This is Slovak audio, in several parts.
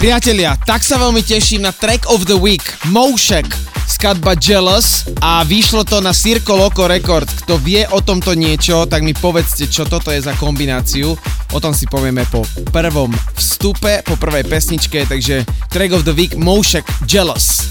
Priatelia, tak sa veľmi teším na Track of the Week, Moshek, skladba Jealous a vyšlo to na Circo Loco Record. Kto vie o tomto niečo, tak mi povedzte, čo toto je za kombináciu. O tom si povieme po prvom vstupe, po prvej pesničke, takže Track of the Week, Moshek, Jealous.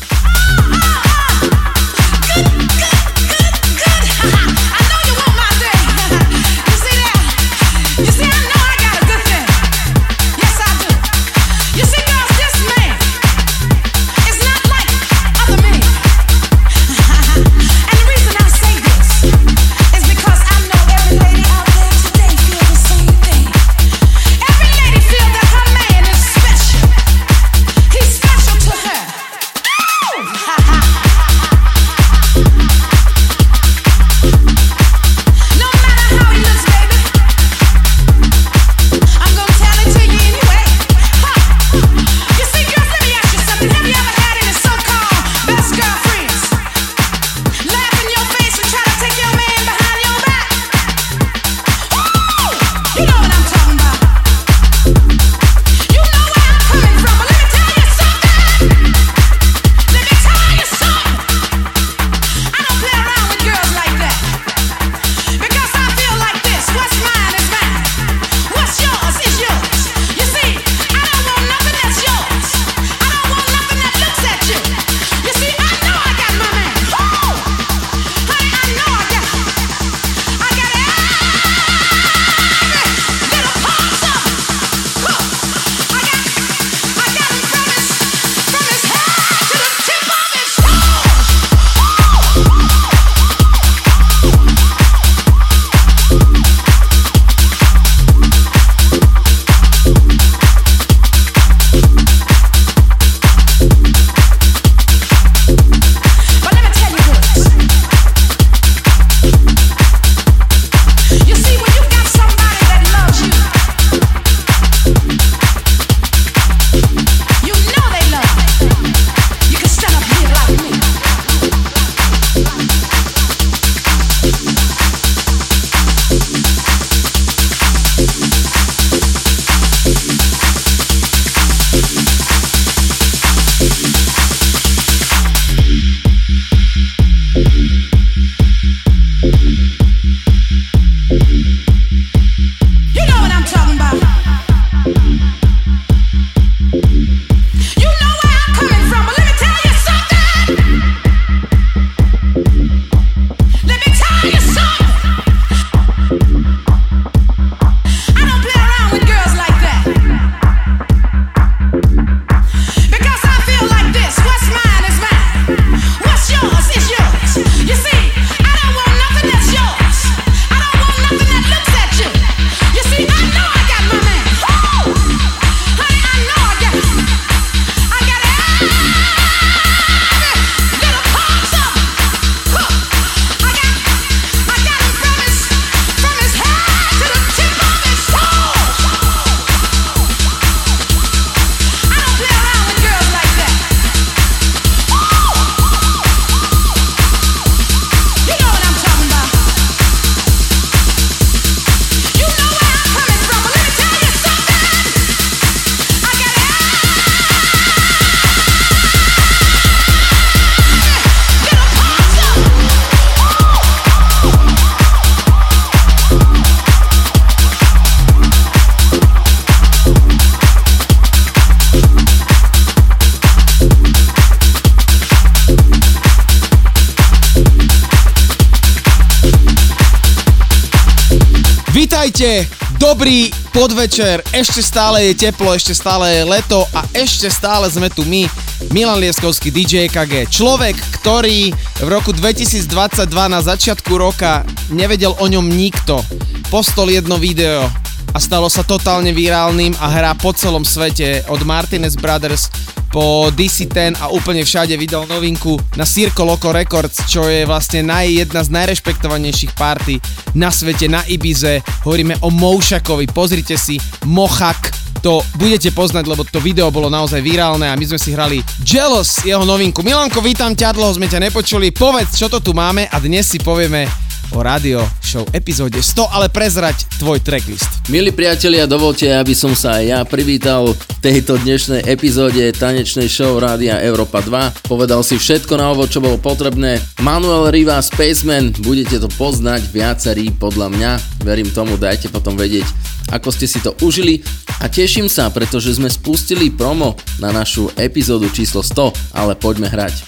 Podvečer, ešte stále je teplo, ešte stále je leto a ešte stále sme tu my, Milan Lieskovský DJ KG. Človek, ktorý v roku 2022 na začiatku roka nevedel o ňom nikto. Postol jedno video a stalo sa totálne virálnym a hrá po celom svete od Martinez Brothers po DC10 a úplne všade vydal novinku na Circo Loco Records, čo je vlastne naj, jedna z najrešpektovanejších party na svete, na Ibize. Hovoríme o Moušakovi, pozrite si, Mochak, to budete poznať, lebo to video bolo naozaj virálne a my sme si hrali Jealous, jeho novinku. Milanko, vítam ťa, dlho sme ťa nepočuli, povedz, čo to tu máme a dnes si povieme o rádio show epizóde 100, ale prezrať tvoj tracklist. Milí priatelia, dovolte, aby som sa aj ja privítal v tejto dnešnej epizóde tanečnej show Rádia Európa 2. Povedal si všetko na ovo, čo bolo potrebné. Manuel Riva, Spaceman, budete to poznať viacerí podľa mňa. Verím tomu, dajte potom vedieť, ako ste si to užili a teším sa, pretože sme spustili promo na našu epizódu číslo 100, ale poďme hrať.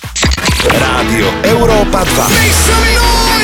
Rádio Európa 2.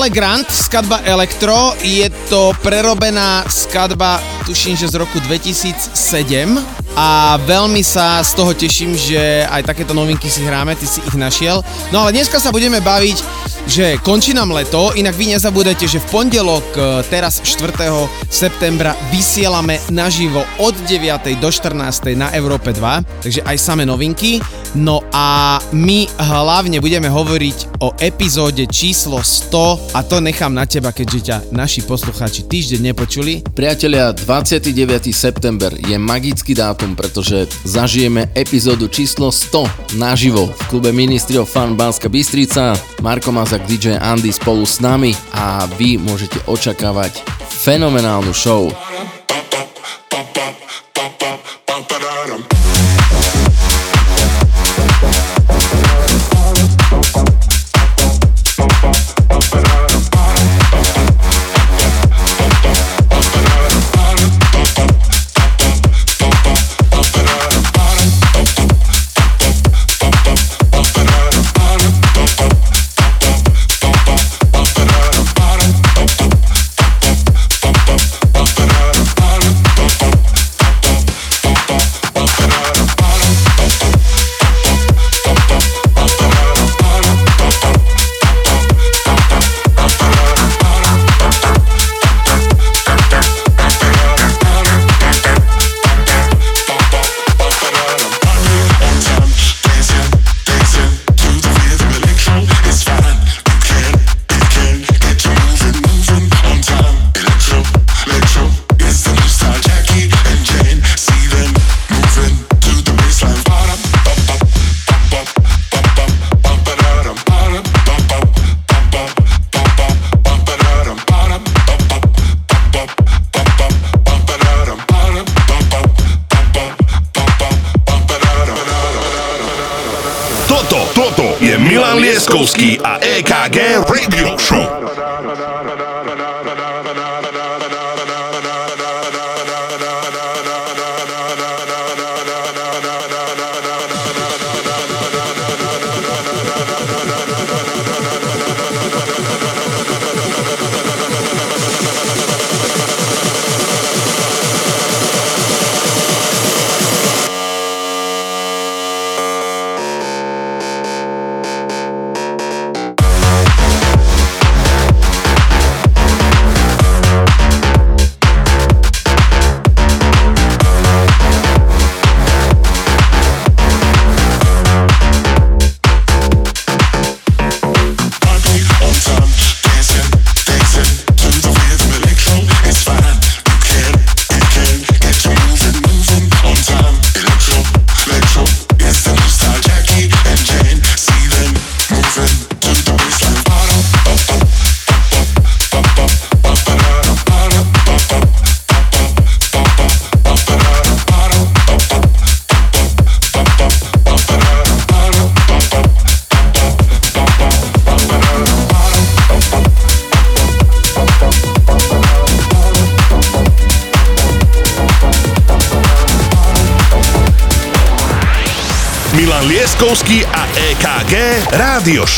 Fedele Grant, skladba Electro, je to prerobená skladba, tuším, že z roku 2007 a veľmi sa z toho teším, že aj takéto novinky si hráme, ty si ich našiel. No ale dneska sa budeme baviť, že končí nám leto, inak vy nezabudete, že v pondelok e, teraz 4. septembra vysielame naživo od 9. do 14. na Európe 2, takže aj same novinky. No a my hlavne budeme hovoriť o epizóde číslo 100 a to nechám na teba, keďže ťa naši poslucháči týždeň nepočuli. Priatelia, 29. september je magický dátum, pretože zažijeme epizódu číslo 100 naživo v klube Ministry of Fun Banska Bystrica. Marko Mazak, DJ Andy spolu s nami a vy môžete očakávať fenomenálnu show.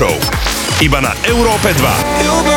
Show. Iba na Európe 2.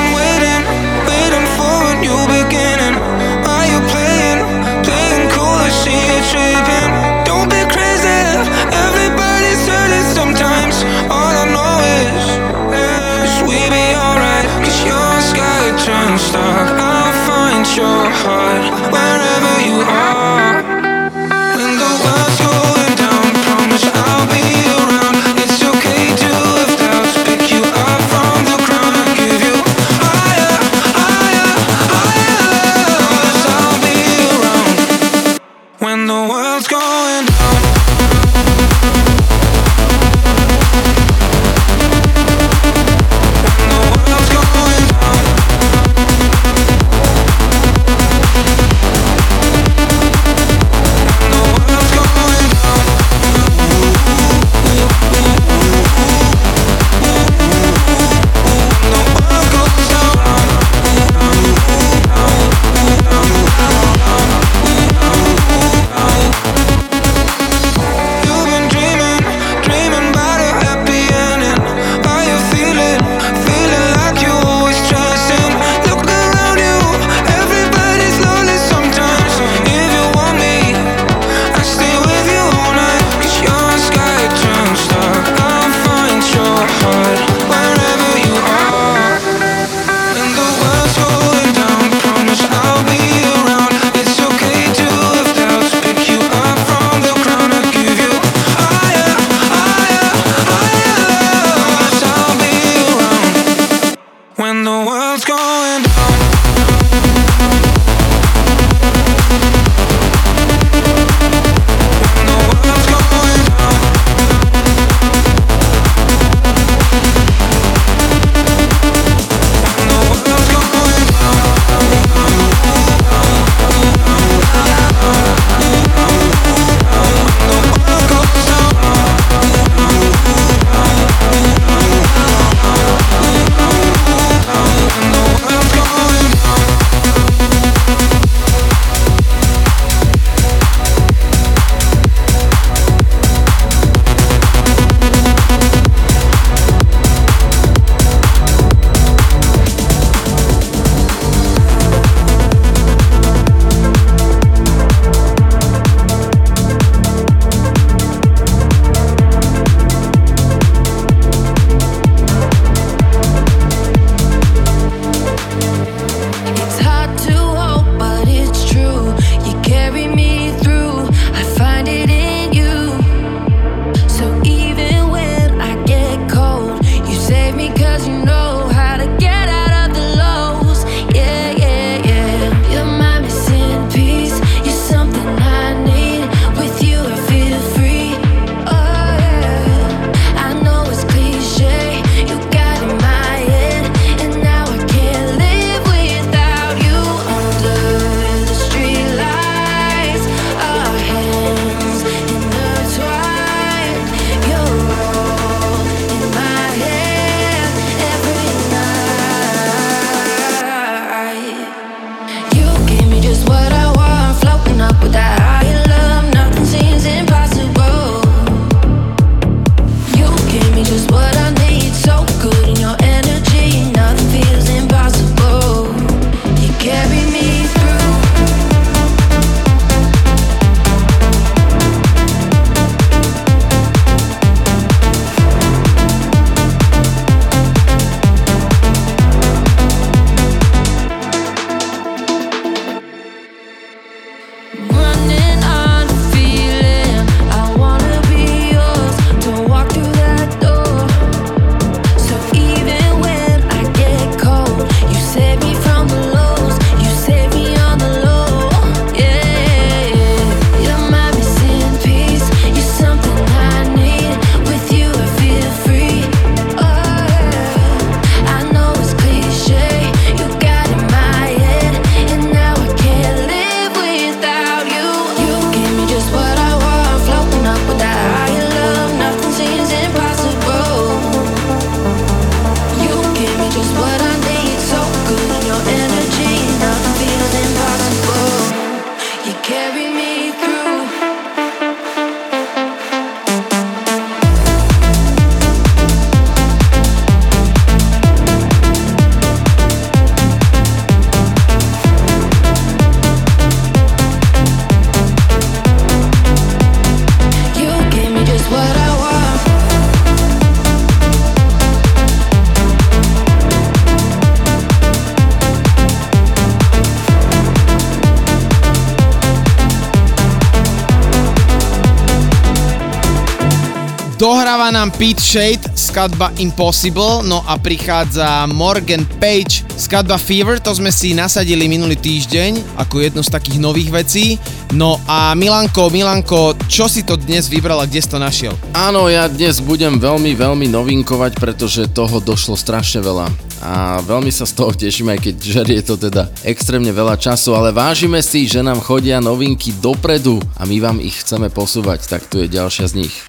tam Pete Shade, skladba Impossible, no a prichádza Morgan Page, skladba Fever, to sme si nasadili minulý týždeň ako jednu z takých nových vecí. No a Milanko, Milanko, čo si to dnes vybral a kde si to našiel? Áno, ja dnes budem veľmi, veľmi novinkovať, pretože toho došlo strašne veľa. A veľmi sa z toho teším, aj keď žerie to teda extrémne veľa času, ale vážime si, že nám chodia novinky dopredu a my vám ich chceme posúvať, tak tu je ďalšia z nich.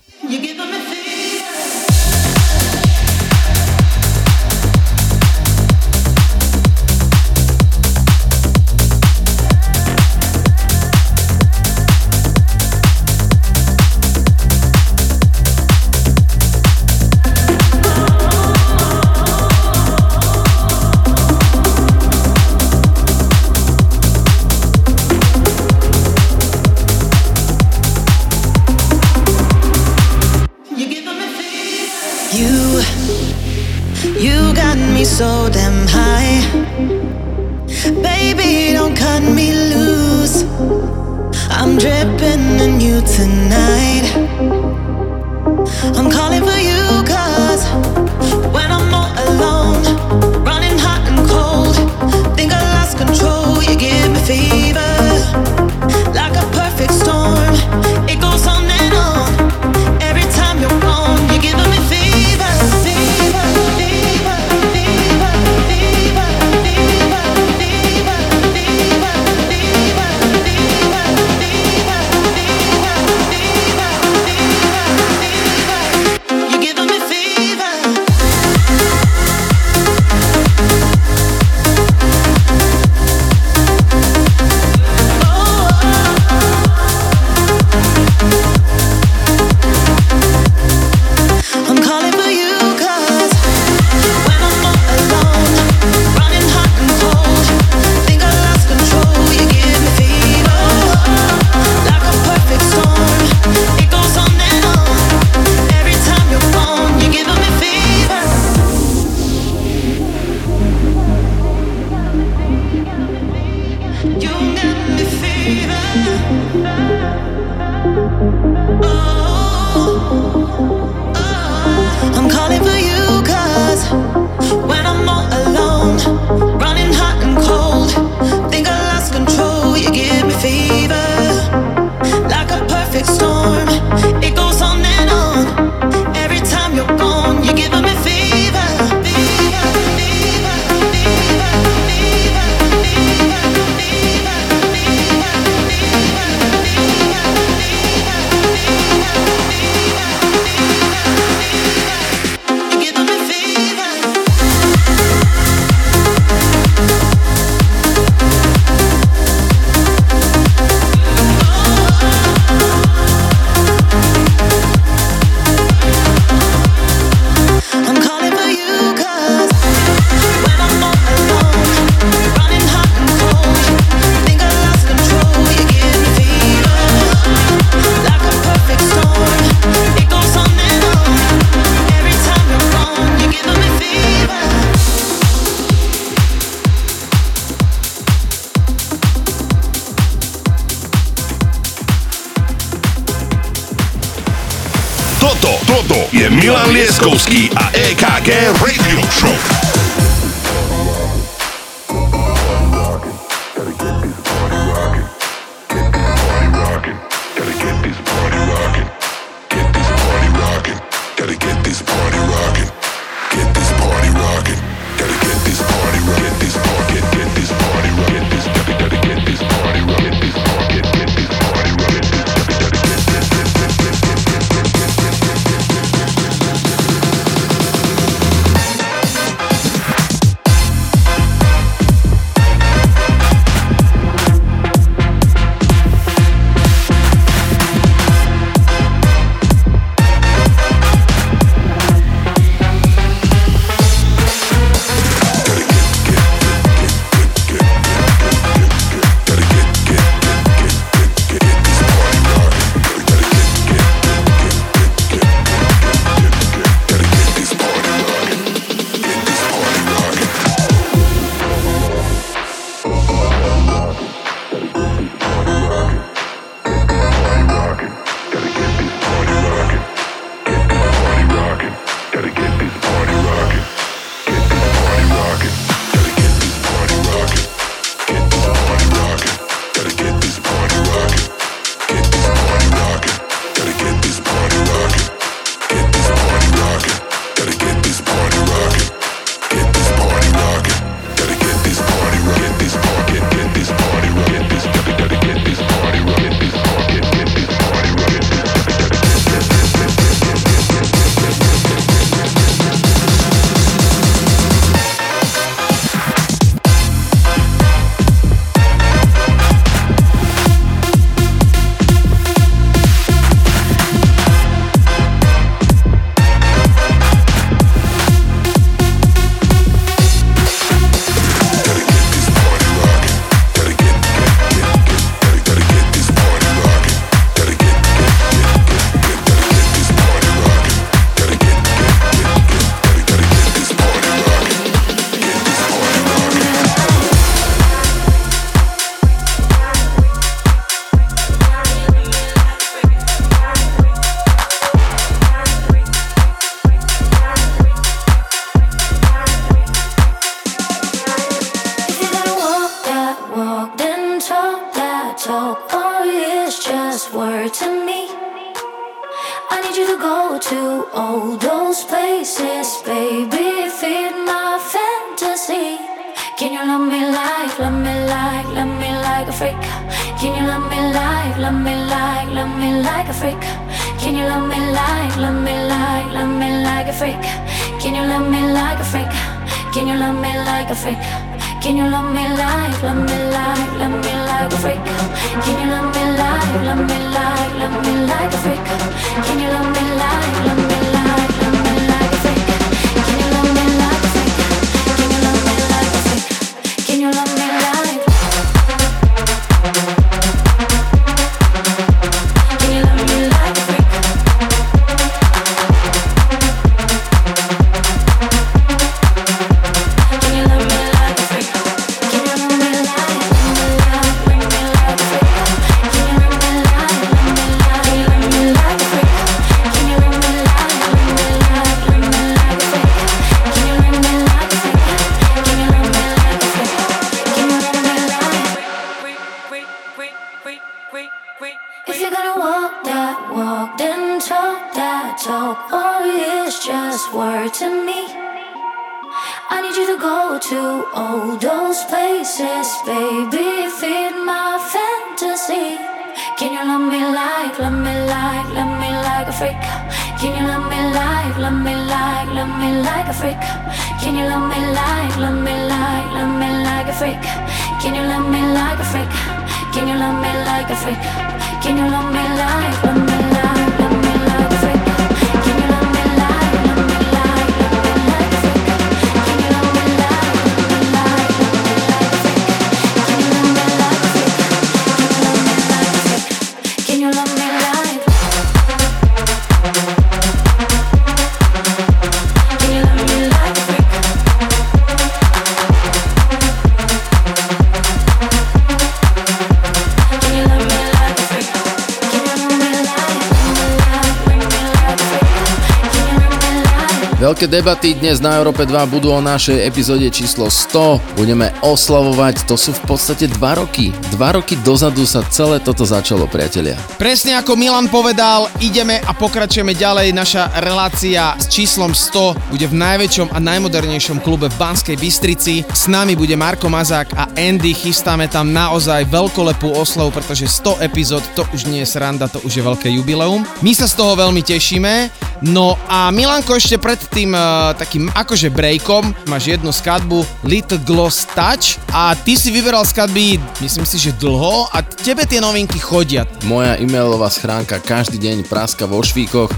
Veľké debaty dnes na Európe 2 budú o našej epizóde číslo 100. Budeme oslavovať, to sú v podstate 2 roky. 2 roky dozadu sa celé toto začalo, priatelia. Presne ako Milan povedal, ideme a pokračujeme ďalej. Naša relácia s číslom 100 bude v najväčšom a najmodernejšom klube v Banskej Bystrici. S nami bude Marko Mazák a Andy. Chystáme tam naozaj veľkolepú oslavu, pretože 100 epizód to už nie je sranda, to už je veľké jubileum. My sa z toho veľmi tešíme. No a Milanko ešte pred tým uh, takým akože breakom máš jednu skladbu Little Gloss Touch a ty si vyberal skladby, myslím si, že dlho a tebe tie novinky chodia. Moja e-mailová schránka každý deň praska vo švíkoch,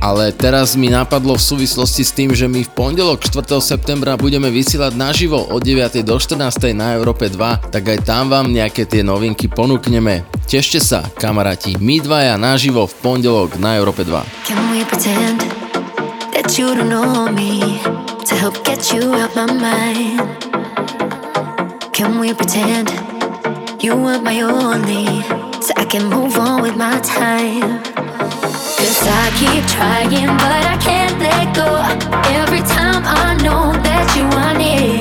ale teraz mi napadlo v súvislosti s tým, že my v pondelok 4. septembra budeme vysielať naživo od 9. do 14. na Európe 2, tak aj tam vám nejaké tie novinky ponúkneme. Tešte sa, kamaráti, my dvaja naživo v pondelok na Európe 2. Can we pretend that you don't know me to help get you out my mind? Can we pretend you were my only so I can move on with my time? Cause I keep trying, but I can't let go. Every time I know that you are near.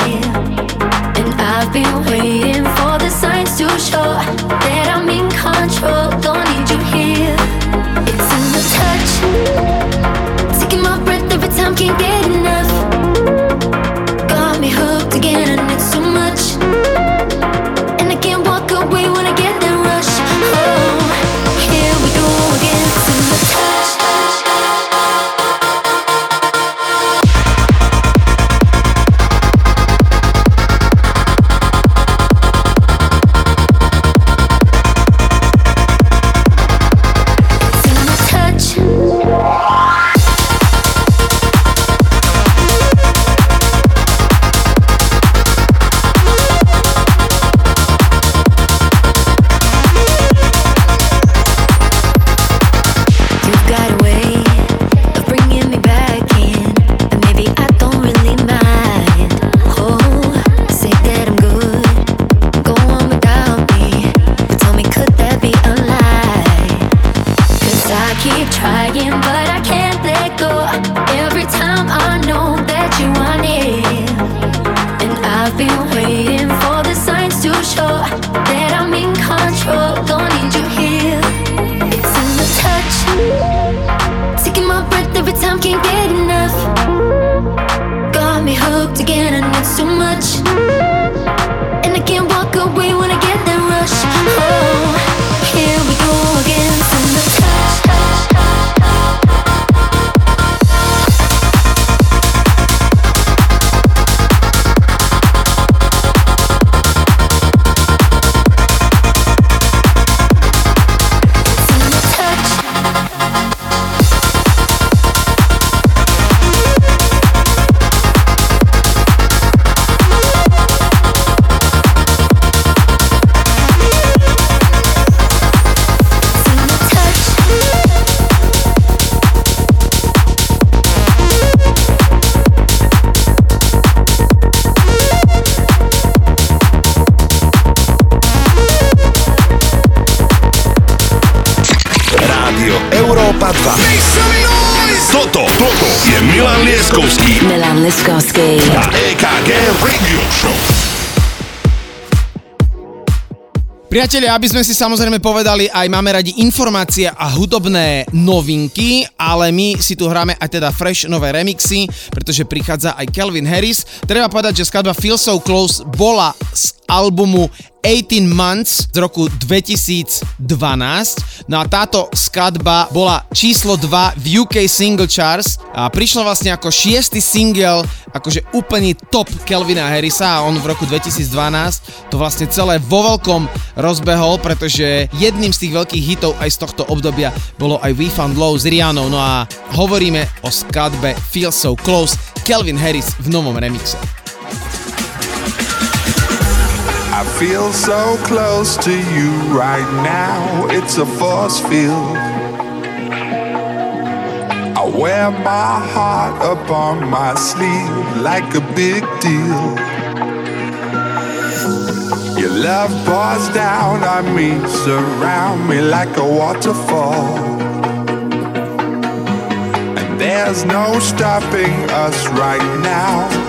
And I've been waiting for the signs to show that I'm in control. Don't need you here. It's in the touch. Taking my breath every time, can't get enough. Priatelia, aby sme si samozrejme povedali, aj máme radi informácie a hudobné novinky, ale my si tu hráme aj teda fresh nové remixy, pretože prichádza aj Calvin Harris. Treba povedať, že skladba Feel So Close bola z albumu 18 Months z roku 2012. No a táto skladba bola číslo 2 v UK Single Charts a prišla vlastne ako šiestý single, akože úplný top Kelvina Harrisa a on v roku 2012 to vlastne celé vo veľkom rozbehol, pretože jedným z tých veľkých hitov aj z tohto obdobia bolo aj We Found Low s Rianou. No a hovoríme o skladbe Feel So Close Kelvin Harris v novom remixe. I feel so close to you right now. It's a force field. I wear my heart up on my sleeve like a big deal. Your love pours down on me, surround me like a waterfall. And there's no stopping us right now.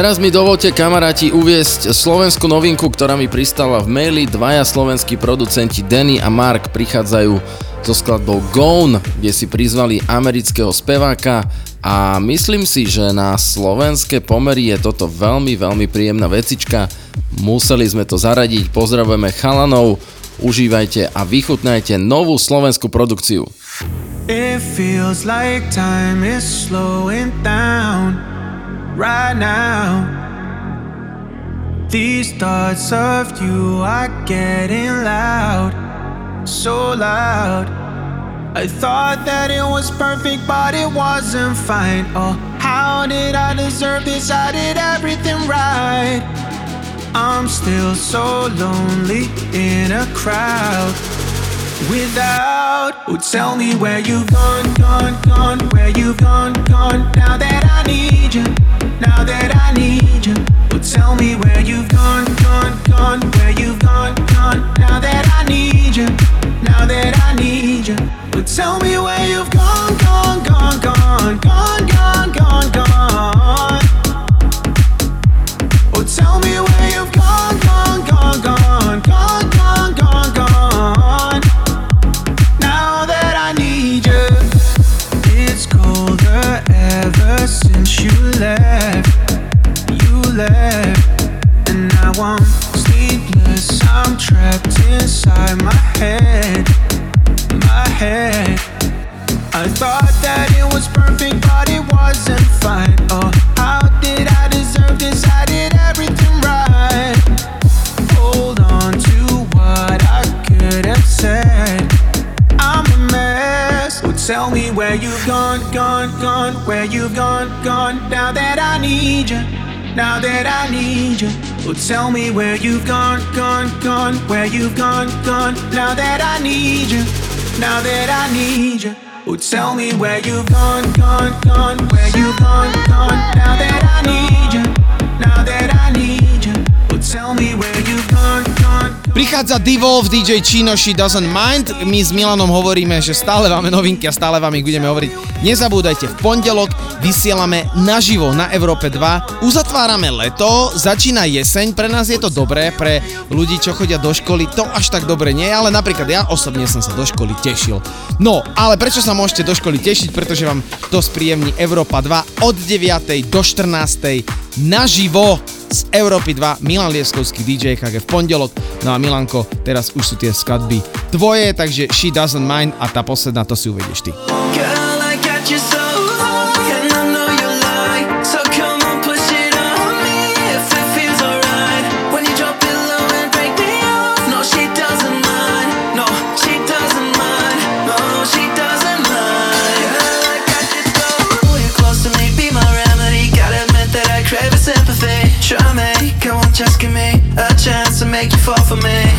Teraz mi dovolte kamaráti uviesť slovenskú novinku, ktorá mi pristala v maili. Dvaja slovenskí producenti Danny a Mark prichádzajú so skladbou Gone, kde si prizvali amerického speváka a myslím si, že na slovenské pomery je toto veľmi, veľmi príjemná vecička. Museli sme to zaradiť, pozdravujeme chalanov, užívajte a vychutnajte novú slovenskú produkciu. It feels like time is slowing down right now. These thoughts of you are getting loud, so loud. I thought that it was perfect, but it wasn't fine. Oh, how did I deserve this? I did everything right. I'm still so lonely in a crowd without. Oh, tell me where you've gone, gone, gone, where you've gone, gone. Now that I need you, now that I need you. Oh, tell me where you've gone, gone, gone, where you've gone, gone. Now that I need you, now that I need you. Oh, tell me where you've gone, gone, gone, gone, gone, gone, gone, gone. Trapped inside my head, my head. I thought that it was perfect, but it wasn't fine. Oh, how did I deserve this? I did everything right. Hold on to what I could have said. I'm a mess. Oh, tell me where you've gone, gone, gone, where you've gone, gone. Now that I need you, now that I need you. Oh, tell me where you've gone, gone, gone, where you've gone, gone. Now that I need you, now that I need you. Oh, tell me where you've gone, gone, gone, where you've gone, gone. Now that I need you, now that I need you. Oh, tell me where you've gone, gone. Prichádza Devolve, DJ Chino, She Doesn't Mind. My s Milanom hovoríme, že stále máme novinky a stále vám ich budeme hovoriť. Nezabúdajte, v pondelok vysielame naživo na Európe 2. Uzatvárame leto, začína jeseň, pre nás je to dobré, pre ľudí, čo chodia do školy, to až tak dobre nie, ale napríklad ja osobne som sa do školy tešil. No, ale prečo sa môžete do školy tešiť? Pretože vám to spríjemní Európa 2 od 9. do 14. naživo z Európy 2, Milan Lieskovský DJ KG v pondelok. No a Milanko, teraz už sú tie skladby tvoje, takže She Doesn't Mind a tá posledná, to si uvedieš ty. Girl, for me.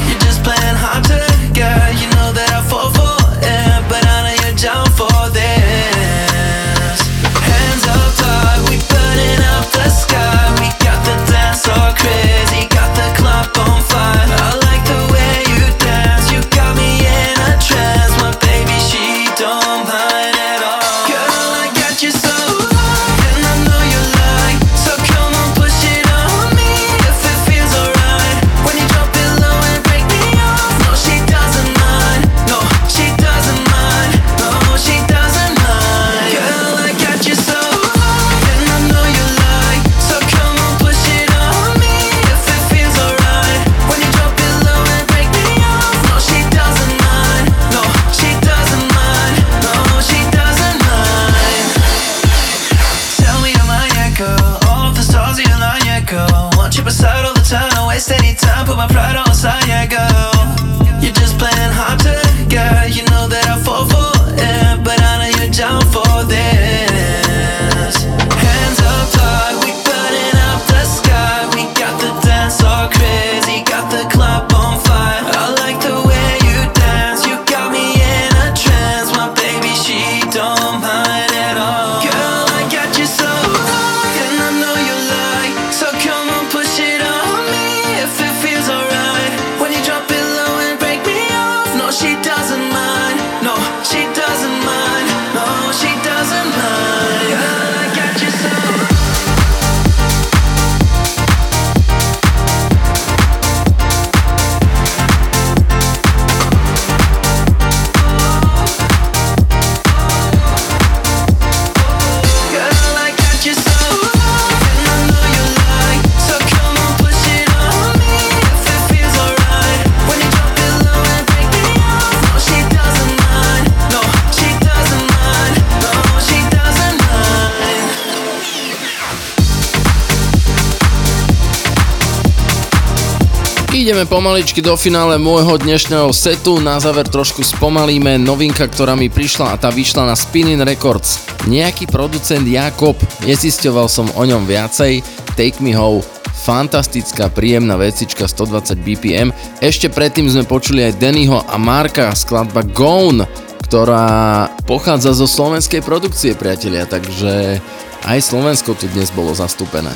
Pomaličky do finále môjho dnešného setu. Na záver trošku spomalíme novinka, ktorá mi prišla a tá vyšla na Spinning Records. Nejaký producent Jakob, nezisťoval som o ňom viacej. Take Me Home, fantastická, príjemná vecička 120 BPM. Ešte predtým sme počuli aj Dannyho a Marka, skladba Gone, ktorá pochádza zo slovenskej produkcie, priatelia, takže aj Slovensko tu dnes bolo zastúpené.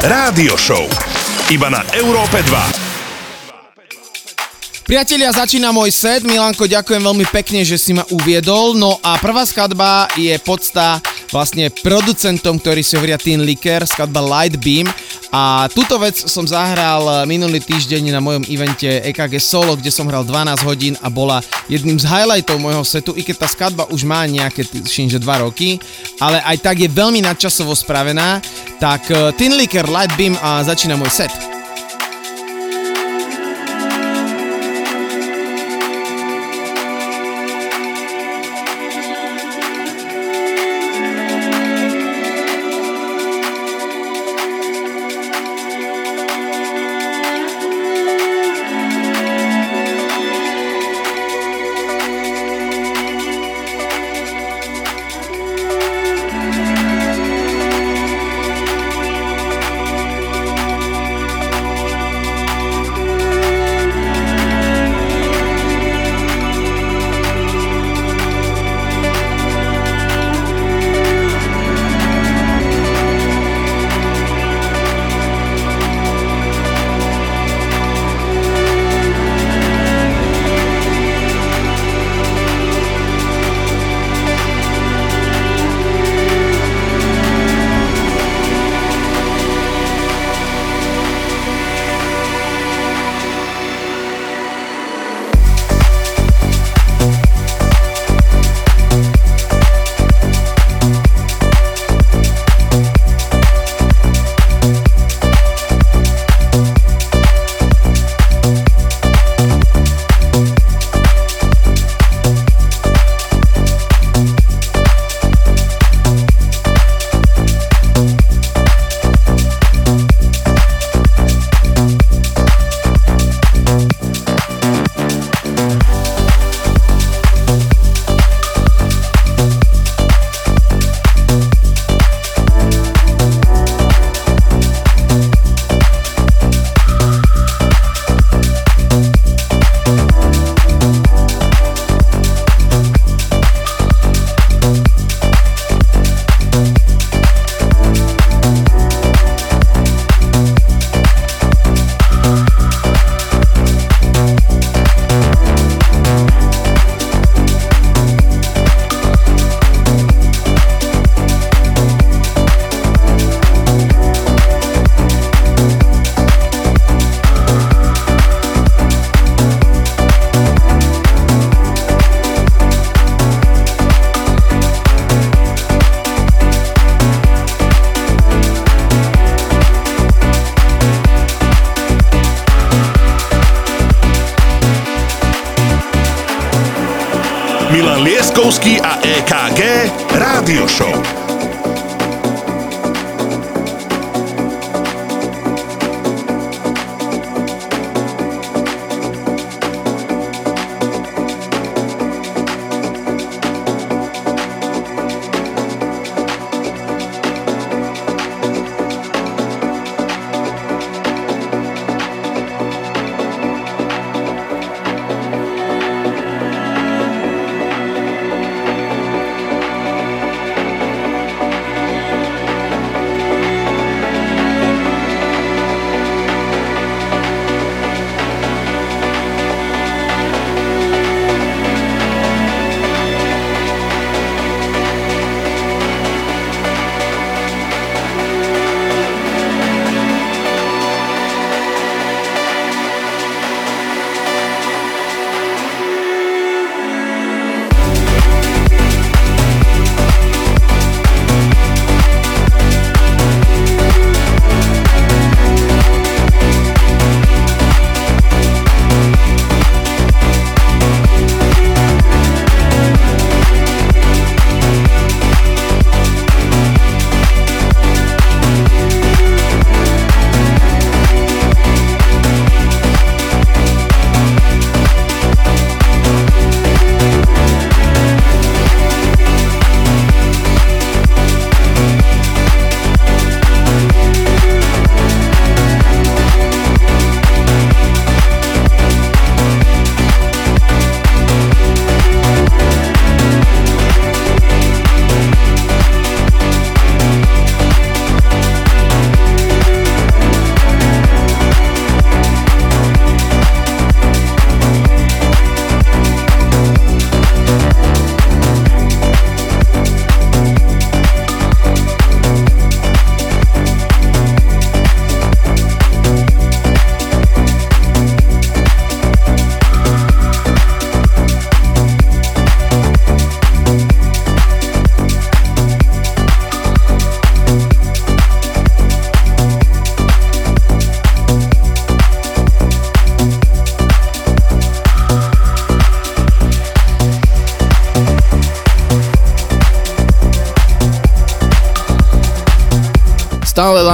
Rádio Show. Iba na Európe 2. Priatelia, začína môj set. Milanko, ďakujem veľmi pekne, že si ma uviedol. No a prvá skladba je podsta vlastne producentom, ktorý si hovoria Teen Licker, skladba Light Beam. A túto vec som zahral minulý týždeň na mojom evente EKG Solo, kde som hral 12 hodín a bola jedným z highlightov môjho setu, i keď tá skladba už má nejaké, tuším, že 2 roky, ale aj tak je veľmi nadčasovo spravená, tak uh, Tin Licker Light Beam a začína môj set.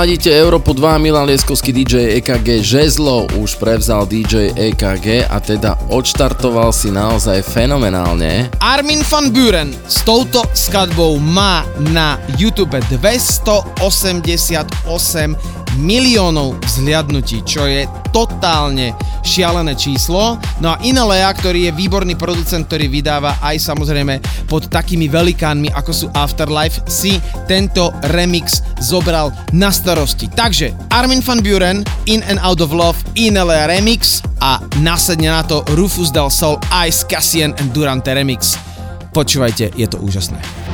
Ladíte Európu 2, Milan Lieskovský DJ EKG Žezlo už prevzal DJ EKG a teda odštartoval si naozaj fenomenálne. Armin van Buren s touto skladbou má na YouTube 288 miliónov vzhliadnutí, čo je totálne šialené číslo. No a Inelea, ktorý je výborný producent, ktorý vydáva aj samozrejme pod takými velikánmi ako sú Afterlife, si tento remix zobral na starosti. Takže Armin van Buren, In and Out of Love, Inelea remix a následne na to Rufus Del Sol, Ice Cassian and Durante remix. Počúvajte, je to úžasné.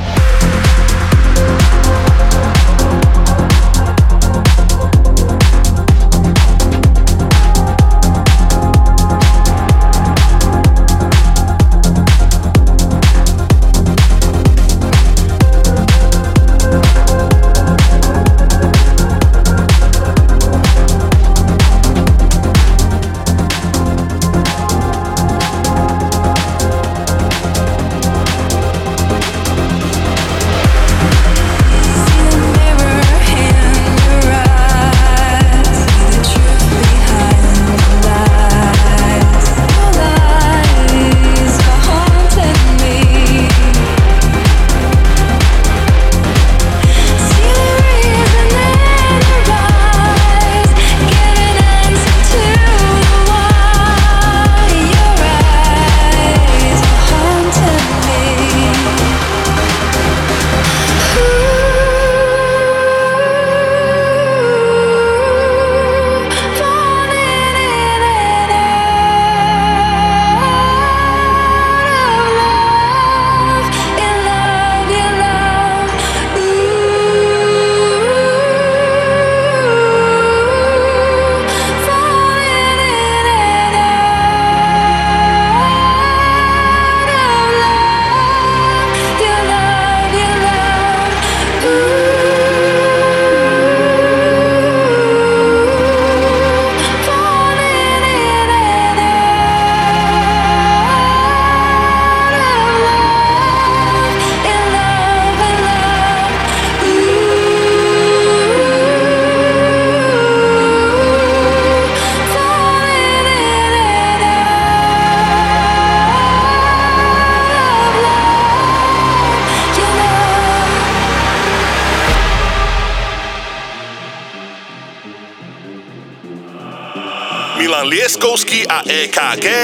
Lieskovský a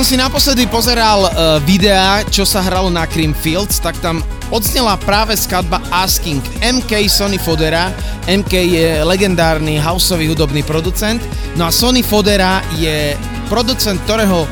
som si naposledy pozeral uh, videá, čo sa hralo na Cream Fields, tak tam odznela práve skladba Asking MK Sony Fodera. MK je legendárny houseový hudobný producent, no a Sony Fodera je producent, ktorého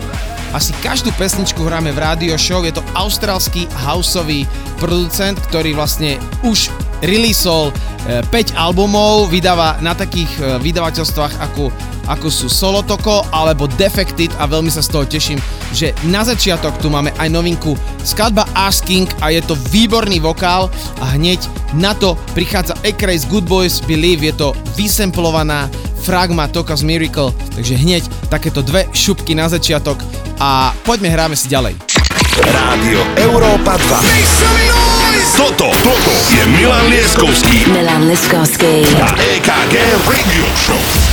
asi každú pesničku hráme v radio show. Je to austrálsky houseový producent, ktorý vlastne už releaseol 5 albumov, vydáva na takých e, vydavateľstvách ako, ako sú Solotoko alebo Defected a veľmi sa z toho teším, že na začiatok tu máme aj novinku skladba Asking a je to výborný vokál a hneď na to prichádza Ekrace Good Boys Believe, je to vysemplovaná fragma Tokas Miracle, takže hneď takéto dve šupky na začiatok a poďme hráme si ďalej. Rádio Európa 2. Toto, toto je Milan Lieskovský Milan Liskovský. a EKG Radio Show.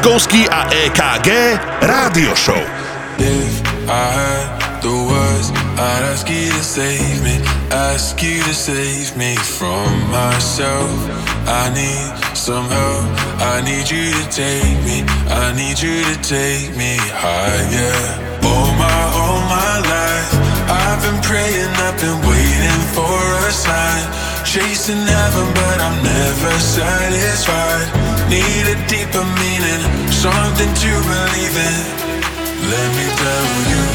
Milan Lieskovský a EKG Rádio Show. If I had the words, I'd ask you to save me, ask you to save me from myself. I need some help, I need you to take me, I need you to take me higher. All my, all my life, I've been praying, I've been waiting for a sign. Chasing heaven, but I'm never satisfied. Need a deeper meaning, something to believe in. Let me tell you,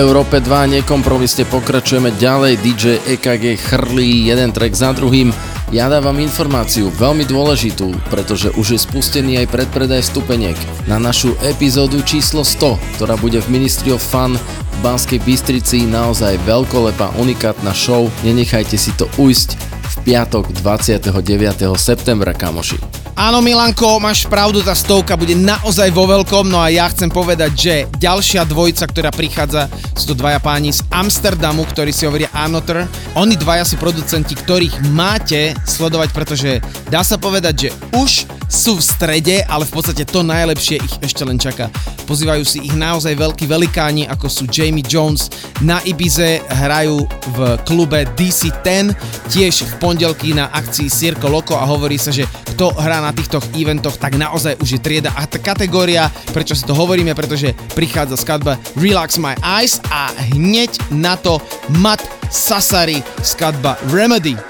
Európe 2 nekompromisne pokračujeme ďalej. DJ EKG chrlí jeden track za druhým. Ja dávam informáciu veľmi dôležitú, pretože už je spustený aj predpredaj vstupeniek na našu epizódu číslo 100, ktorá bude v Ministry of Fun v Banskej Bystrici naozaj veľkolepá unikátna show. Nenechajte si to ujsť v piatok 29. septembra, kamoši. Áno, Milanko, máš pravdu, tá stovka bude naozaj vo veľkom, no a ja chcem povedať, že ďalšia dvojica, ktorá prichádza, sú to dvaja páni z Amsterdamu, ktorí si hovoria Anoter. Oni dvaja sú producenti, ktorých máte sledovať, pretože dá sa povedať, že už sú v strede, ale v podstate to najlepšie ich ešte len čaká. Pozývajú si ich naozaj veľkí velikáni, ako sú Jamie Jones. Na Ibize hrajú v klube DC10, tiež v pondelky na akcii Circo Loco a hovorí sa, že kto hrá na týchto eventoch, tak naozaj už je trieda a tá kategória, prečo si to hovoríme, pretože prichádza skladba Relax My Eyes a hneď na to Matt Sassari skladba Remedy.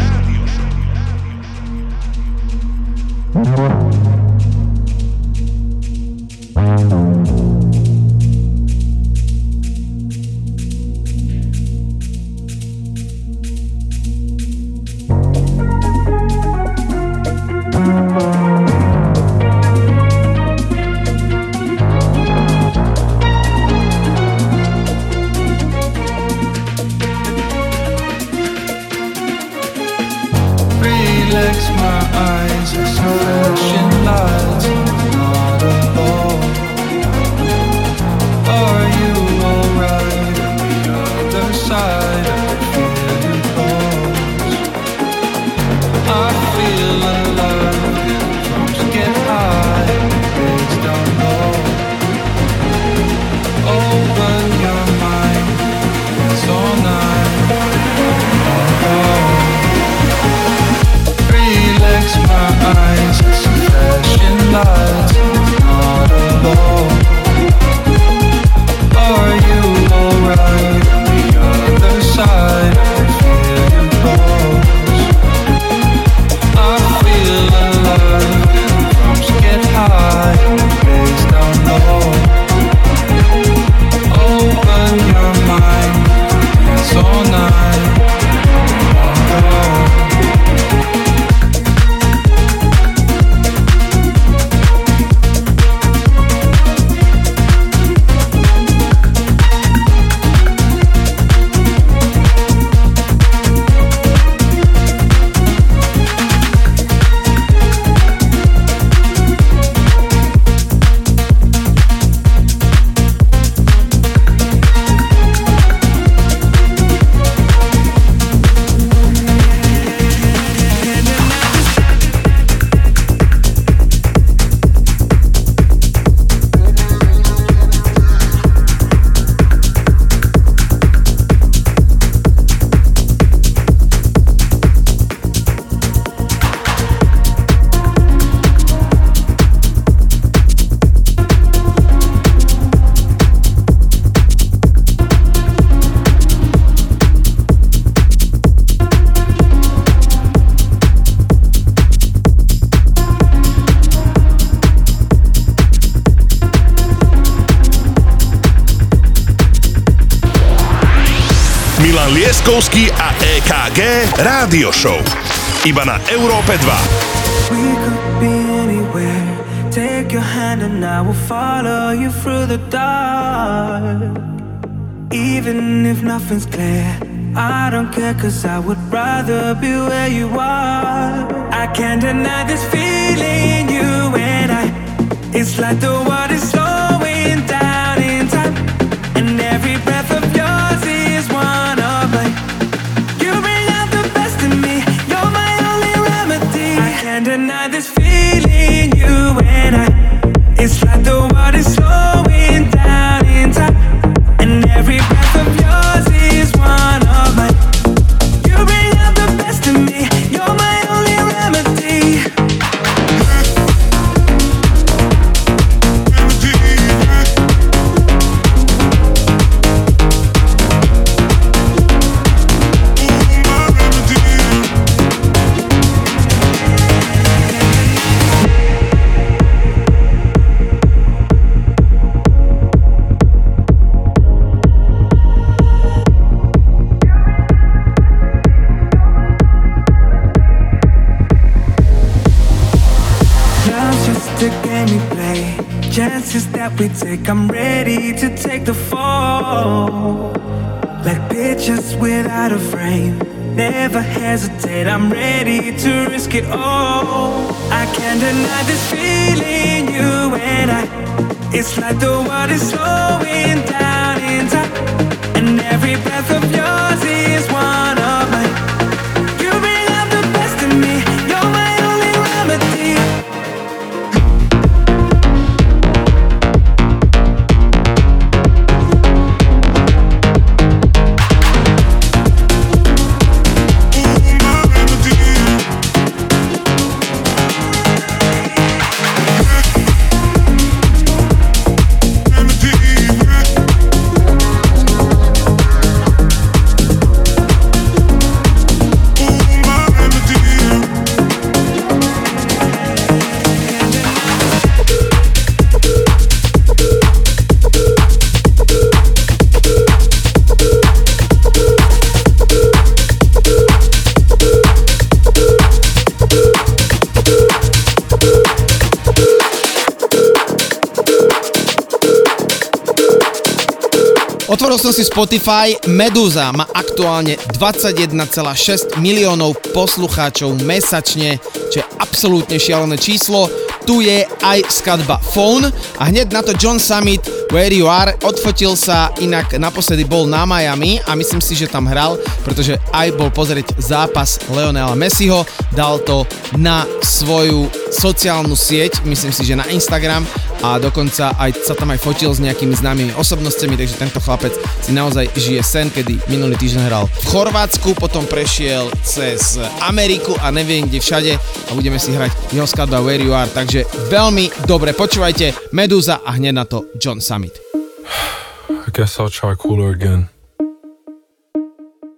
Rádio show. Iba na Európe 2. We could be anywhere. Take your hand and I will follow you through the dark. Even if nothing's clear, I don't care cause I would rather be where you are. Otvoril som si Spotify, Meduza má aktuálne 21,6 miliónov poslucháčov mesačne, čo je absolútne šialené číslo. Tu je aj skladba Phone a hneď na to John Summit Where You Are odfotil sa, inak naposledy bol na Miami a myslím si, že tam hral, pretože aj bol pozrieť zápas Leonela Messiho, dal to na svoju sociálnu sieť, myslím si, že na Instagram a dokonca aj sa tam aj fotil s nejakými známymi osobnostiami, takže tento chlapec si naozaj žije sen, kedy minulý týždeň hral v Chorvátsku, potom prešiel cez Ameriku a neviem kde všade a budeme si hrať jeho skladba Where You Are, takže veľmi dobre počúvajte Meduza a hneď na to John Summit. I guess I'll try cooler again.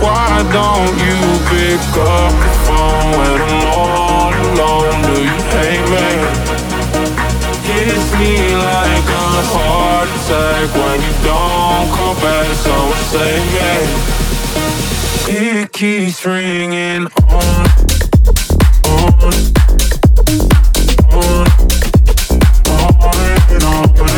Why don't you pick up the phone when I'm all alone? Do you hate me? Hits me like a heart attack when you don't come back. Someone save me. It keeps ringing on, on, on, on and on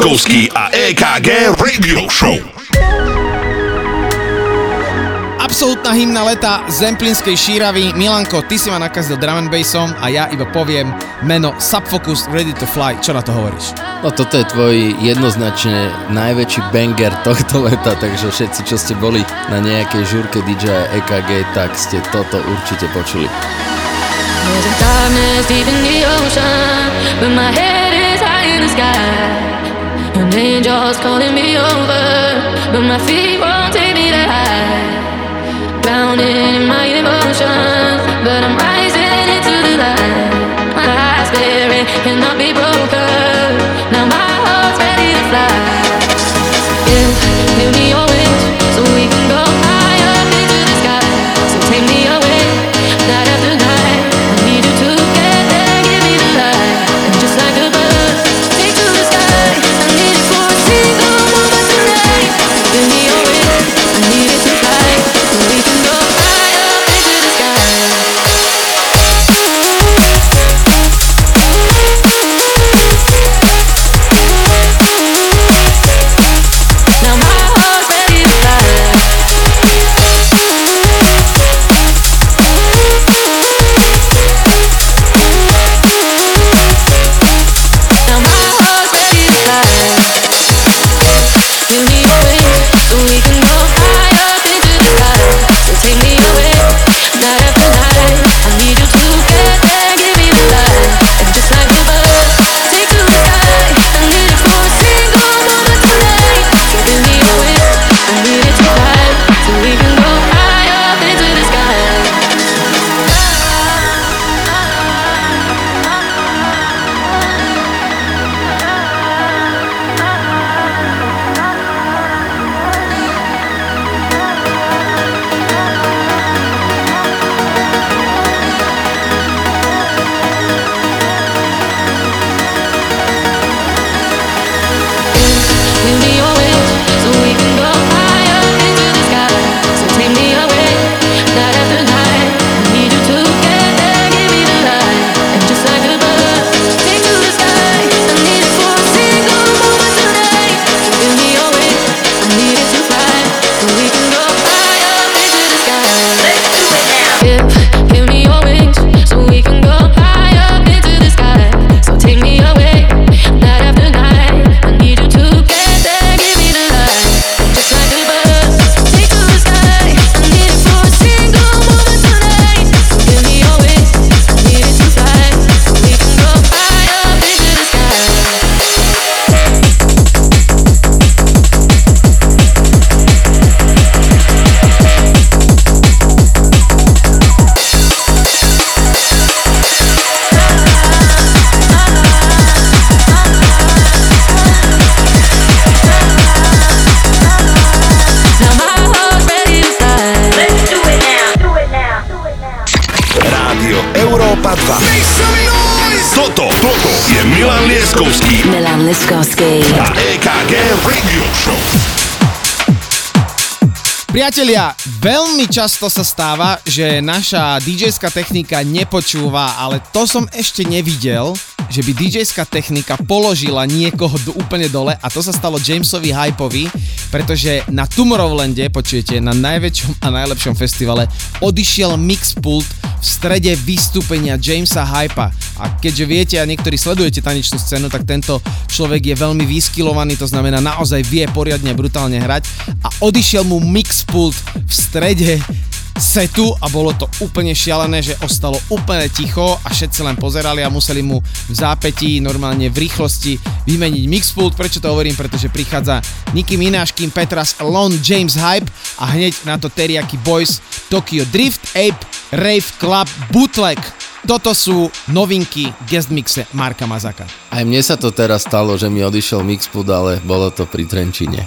Milan Lieskovský a EKG Radio Show. Absolútna hymna leta Zemplinskej šíravy. Milanko, ty si ma nakazil drum and bassom a ja iba poviem meno Subfocus Ready to Fly. Čo na to hovoríš? No toto je tvoj jednoznačne najväčší banger tohto leta, takže všetci, čo ste boli na nejakej žúrke DJ EKG, tak ste toto určite počuli. There's a darkness deep in the ocean, but my head is high in the sky. An angel's calling me over, but my feet won't take me high. Drowning in my emotions, but I'm rising into the light. My high spirit cannot be broken. Priatelia, veľmi často sa stáva, že naša dj technika nepočúva, ale to som ešte nevidel, že by dj technika položila niekoho do, úplne dole a to sa stalo Jamesovi Hypeovi, pretože na Tomorrowlande, počujete, na najväčšom a najlepšom festivale odišiel mixpult v strede vystúpenia Jamesa Hypa. A keďže viete a niektorí sledujete tanečnú scénu, tak tento človek je veľmi vyskilovaný, to znamená naozaj vie poriadne brutálne hrať a odišiel mu mixpult v strede setu a bolo to úplne šialené, že ostalo úplne ticho a všetci len pozerali a museli mu v zápätí, normálne v rýchlosti vymeniť mixpult. Prečo to hovorím? Pretože prichádza Minaj, Kim Petras, Lon James Hype a hneď na to Teriyaki Boys, Tokyo Drift, Ape, Rave Club, Bootleg. Toto sú novinky guest mixe Marka Mazaka. Aj mne sa to teraz stalo, že mi odišiel mixpud, ale bolo to pri Trenčine.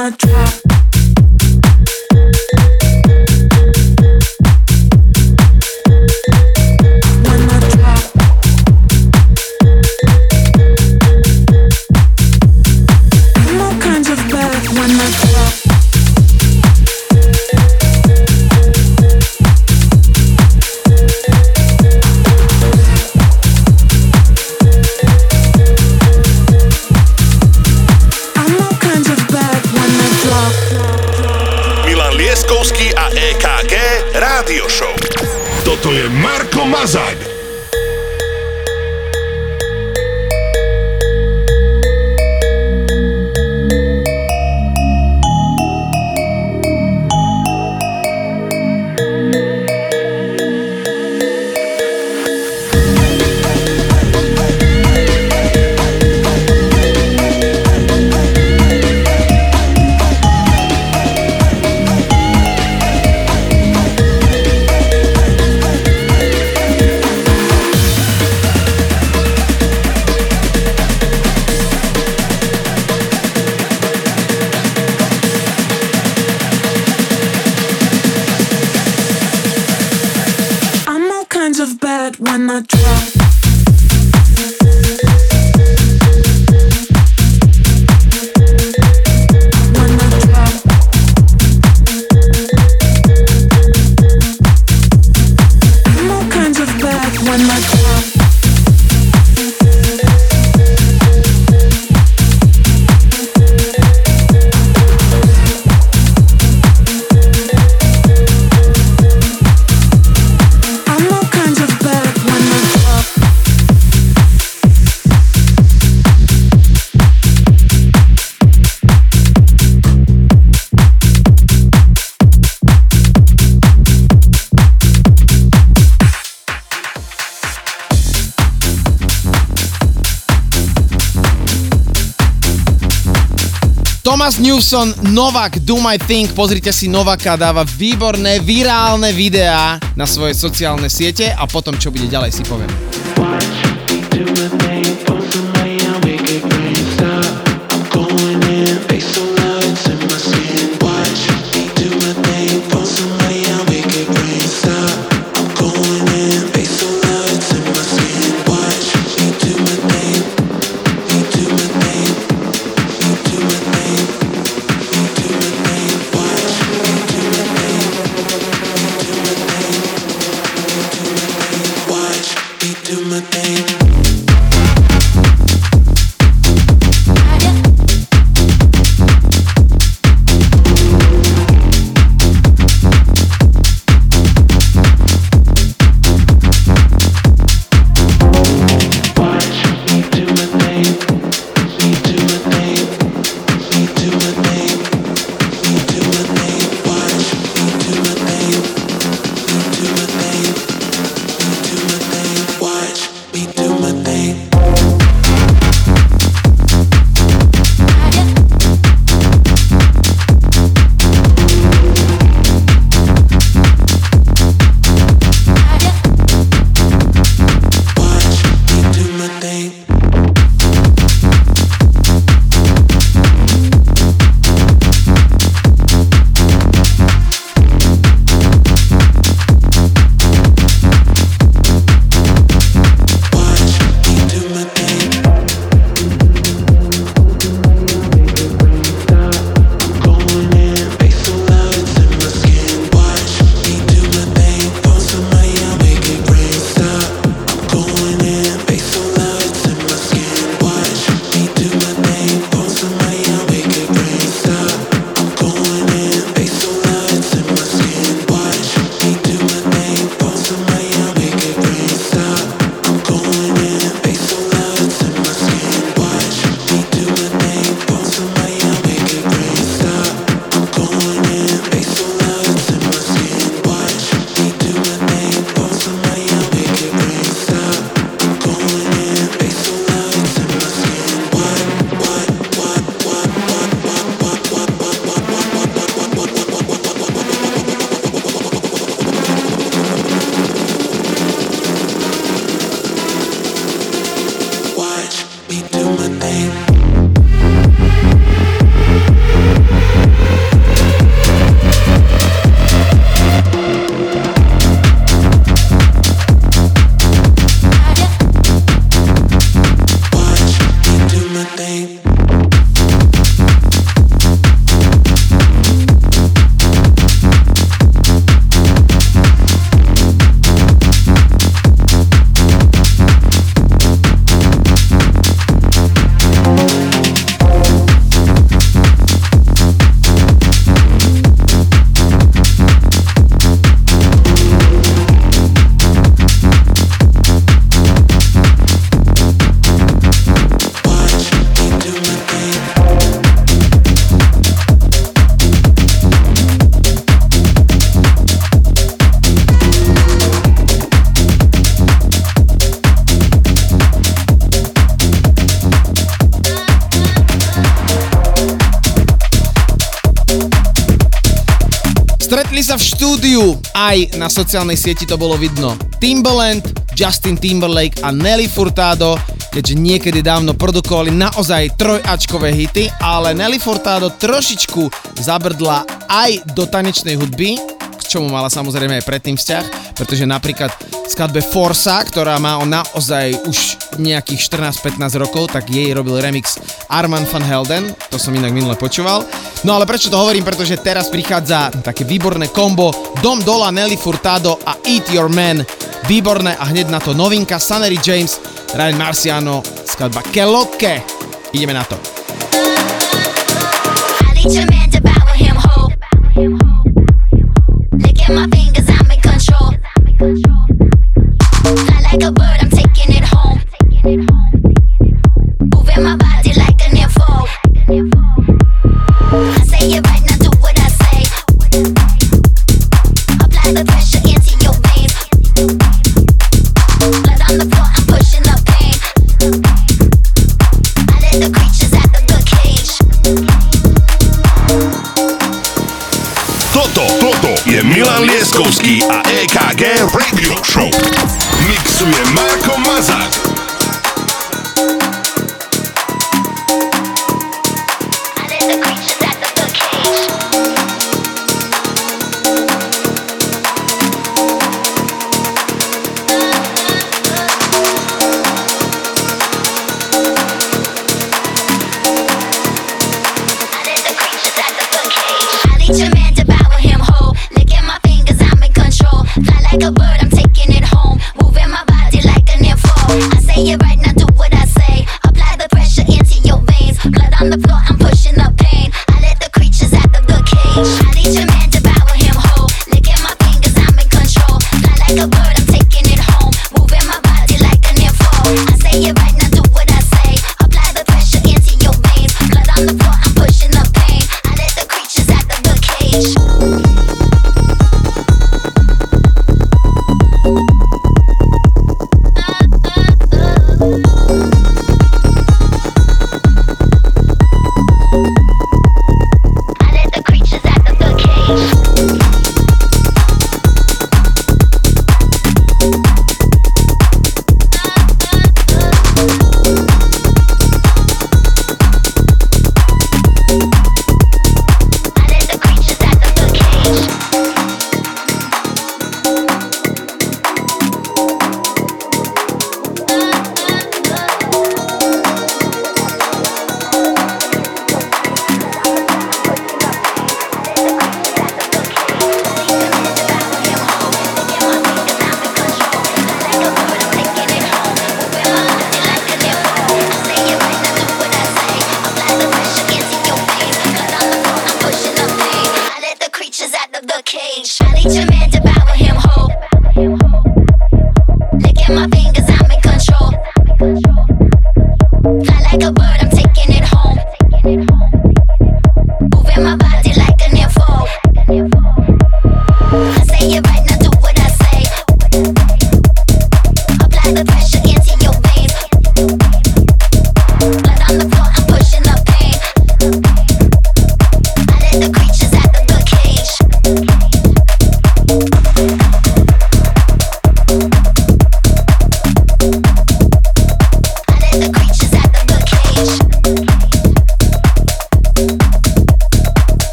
my dream. Wilson, Novak, Do My Thing, pozrite si Novaka, dáva výborné virálne videá na svoje sociálne siete a potom, čo bude ďalej, si poviem. štúdiu. Aj na sociálnej sieti to bolo vidno. Timberland, Justin Timberlake a Nelly Furtado, keďže niekedy dávno produkovali naozaj trojačkové hity, ale Nelly Furtado trošičku zabrdla aj do tanečnej hudby, k čomu mala samozrejme aj predtým vzťah, pretože napríklad skladbe Forsa, ktorá má on naozaj už nejakých 14-15 rokov, tak jej robil remix Arman van Helden, to som inak minule počúval. No ale prečo to hovorím, pretože teraz prichádza také výborné kombo Dom Dola, Nelly Furtado a Eat Your Man, výborné a hneď na to novinka Sunnery James, Ryan Marciano, skladba Keloke. Ideme na to. Control. like a bird.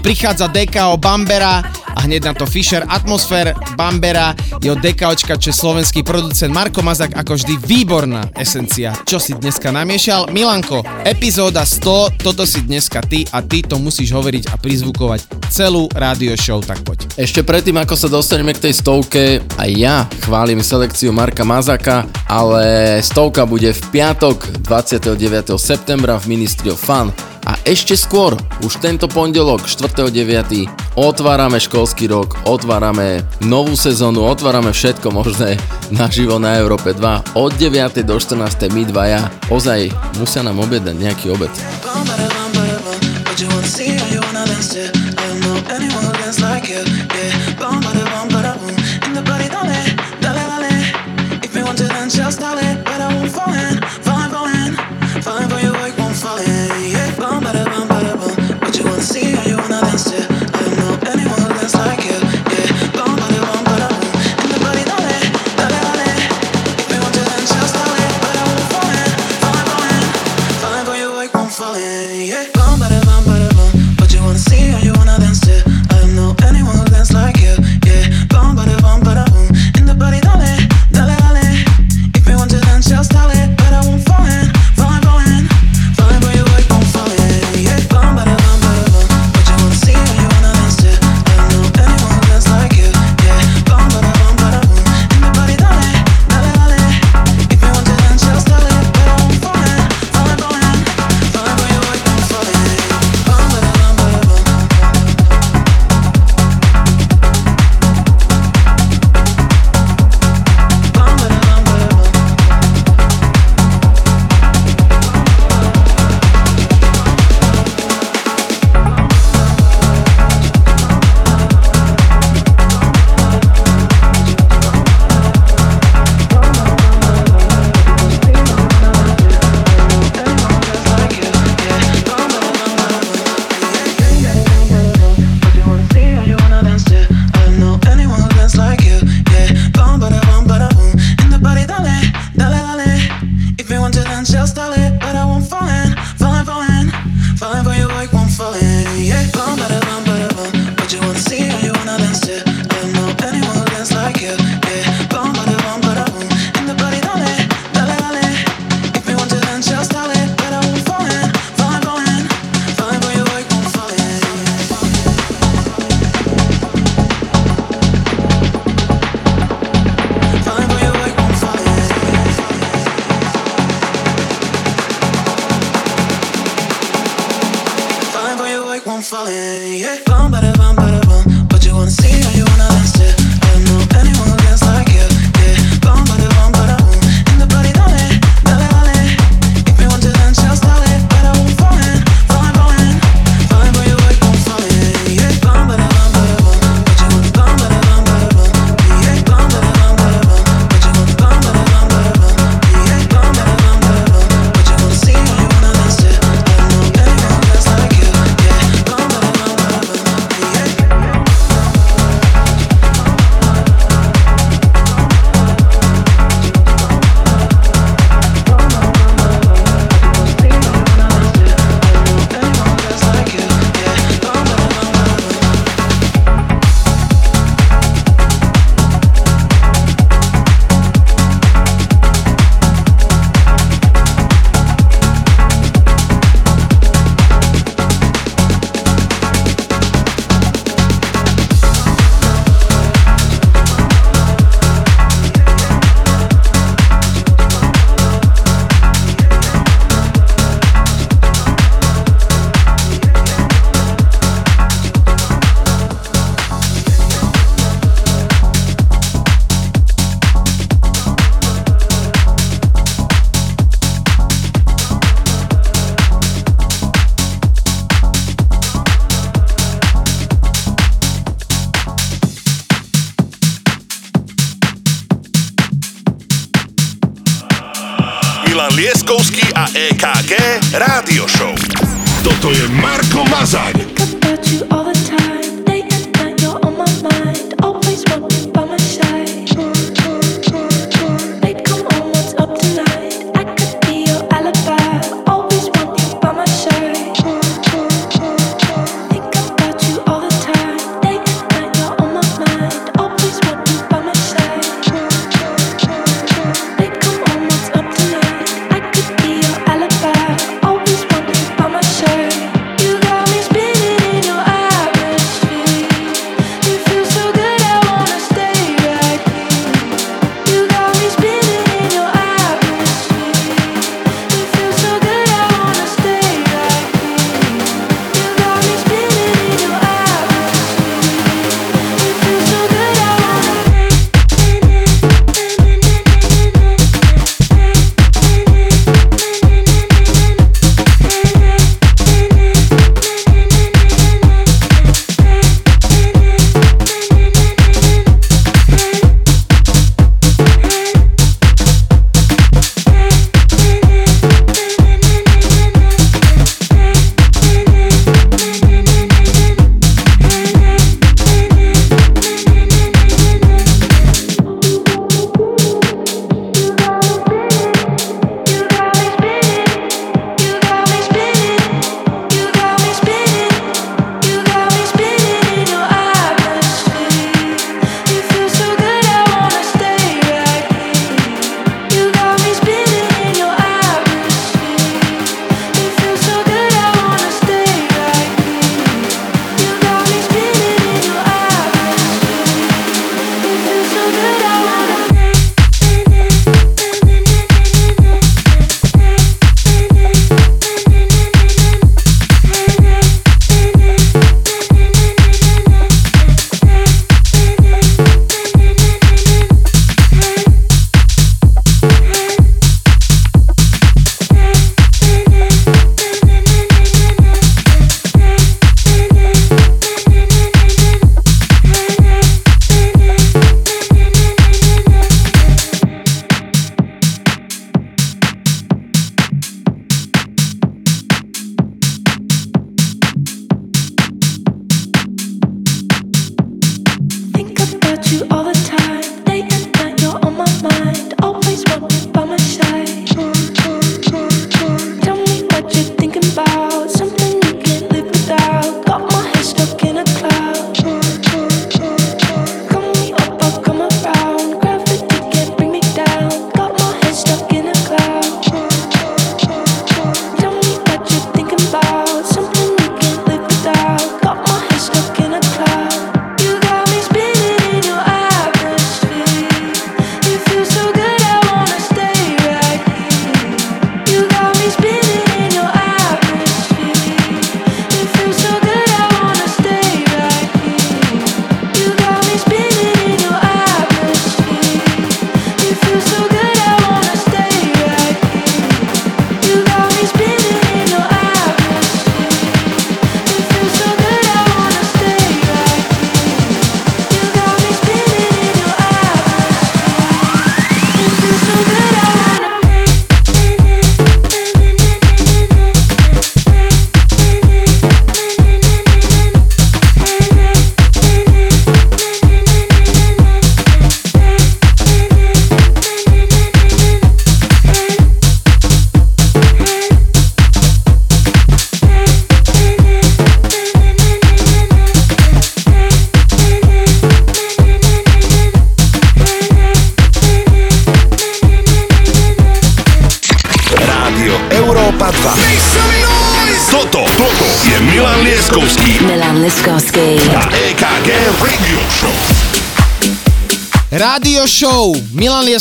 prichádza DKO Bambera a hneď na to fisher Atmosfér Bambera, jeho DKOčka, čo je slovenský producent Marko Mazak, ako vždy výborná esencia. Čo si dneska namiešal? Milanko, epizóda 100, toto si dneska ty a ty to musíš hovoriť a prizvukovať celú rádio show, tak poď. Ešte predtým, ako sa dostaneme k tej stovke, aj ja chválim selekciu Marka Mazaka, ale stovka bude v piatok 29. septembra v Ministry of Fun ešte skôr, už tento pondelok 4.9. otvárame školský rok, otvárame novú sezónu, otvárame všetko možné naživo na Európe 2 od 9. do 14. my dvaja ozaj musia nám objednať nejaký obed. Just all it,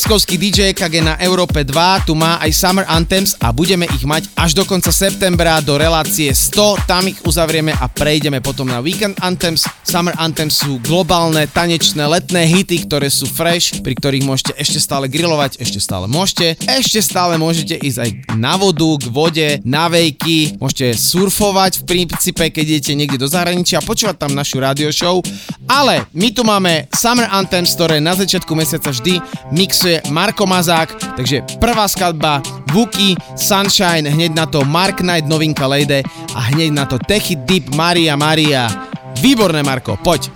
Milan Lieskovský DJ KG na Európe 2, tu má aj Summer Anthems a budeme ich mať až do konca septembra do relácie 100, tam ich uzavrieme a prejdeme potom na Weekend Anthems. Summer Anthems sú globálne, tanečné, letné hity, ktoré sú fresh, pri ktorých môžete ešte stále grilovať, ešte stále môžete, ešte stále môžete ísť aj na vodu, k vode, na vejky, môžete surfovať v princípe, keď idete niekde do zahraničia, počúvať tam našu rádio show, ale my tu máme Summer Anthems, ktoré na začiatku mesiaca vždy mixuje Marko Mazák, takže prvá skladba Wookie, Sunshine, hneď na to Mark Knight, novinka Lady a hneď na to Techy Deep Maria Maria. Výborné Marko, poď.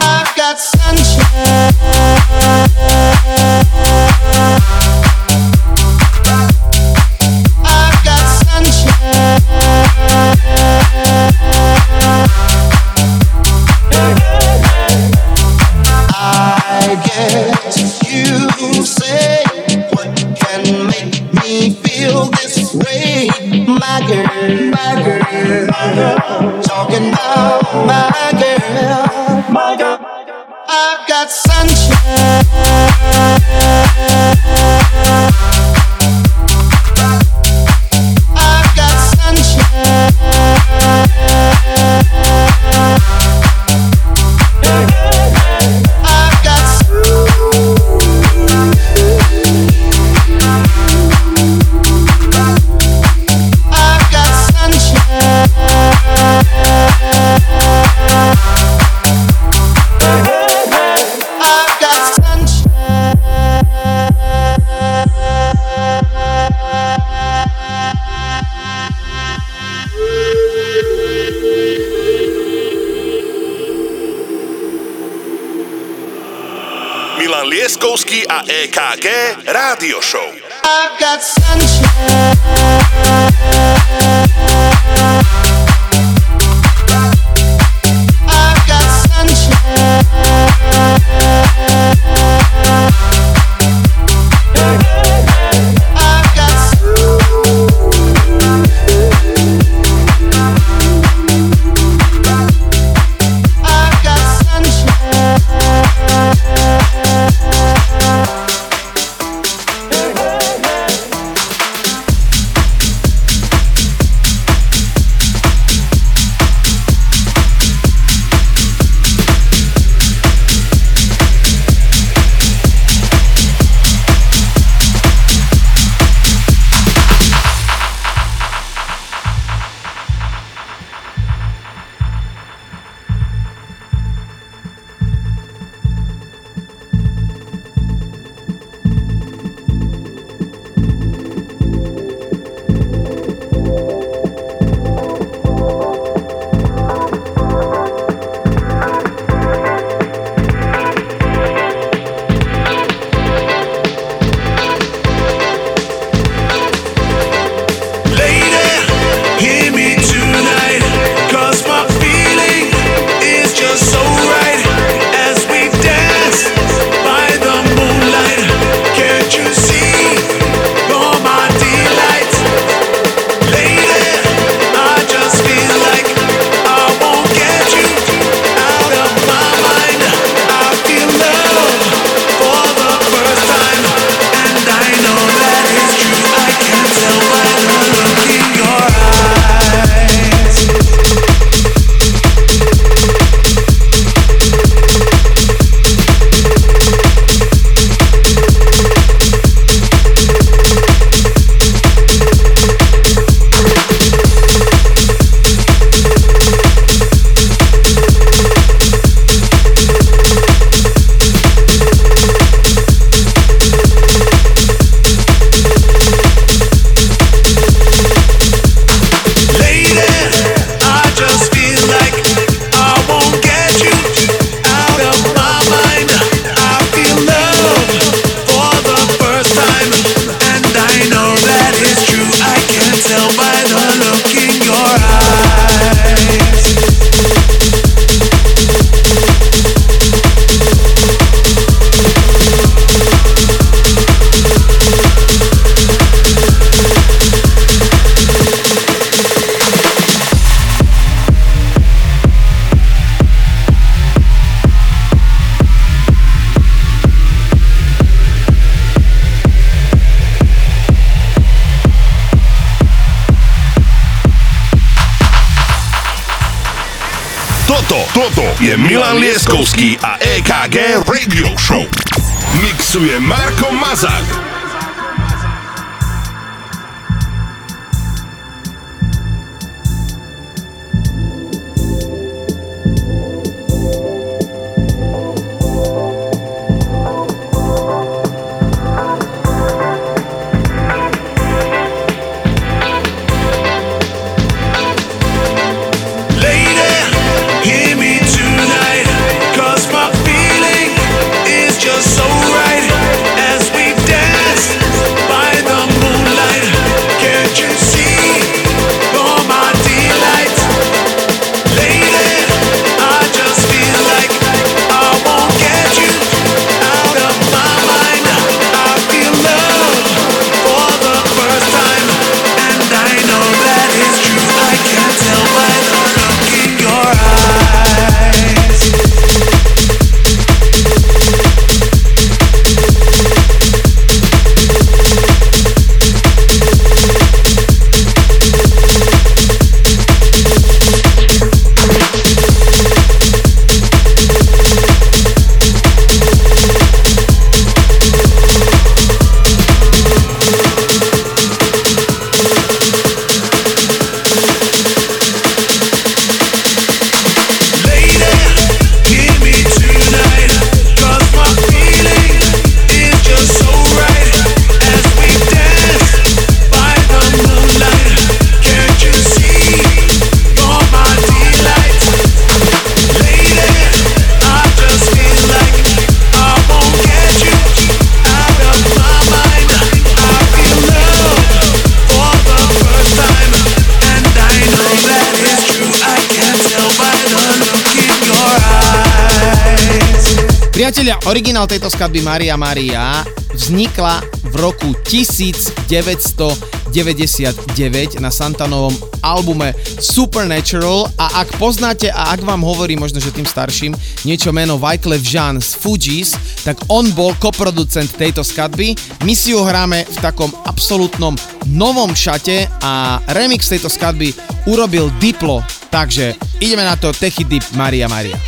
I've got sunshine. Talking about my Lieskovský a Originál tejto skladby Maria Maria vznikla v roku 1999 na Santanovom albume Supernatural a ak poznáte a ak vám hovorí možno, že tým starším niečo meno Wyclef Jean z Fugees, tak on bol koproducent tejto skladby. My si ju hráme v takom absolútnom novom šate a remix tejto skadby urobil Diplo, takže ideme na to Techy Deep Maria Maria.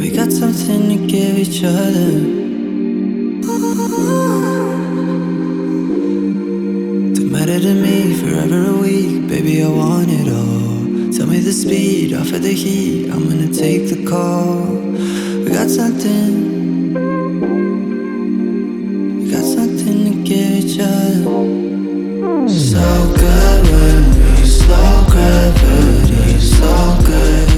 we got something to give each other. Don't matter to me, forever a week, baby, I want it all. Tell me the speed, offer the heat, I'm gonna take the call. We got something, we got something to give each other. So good when we slow gravity, so good.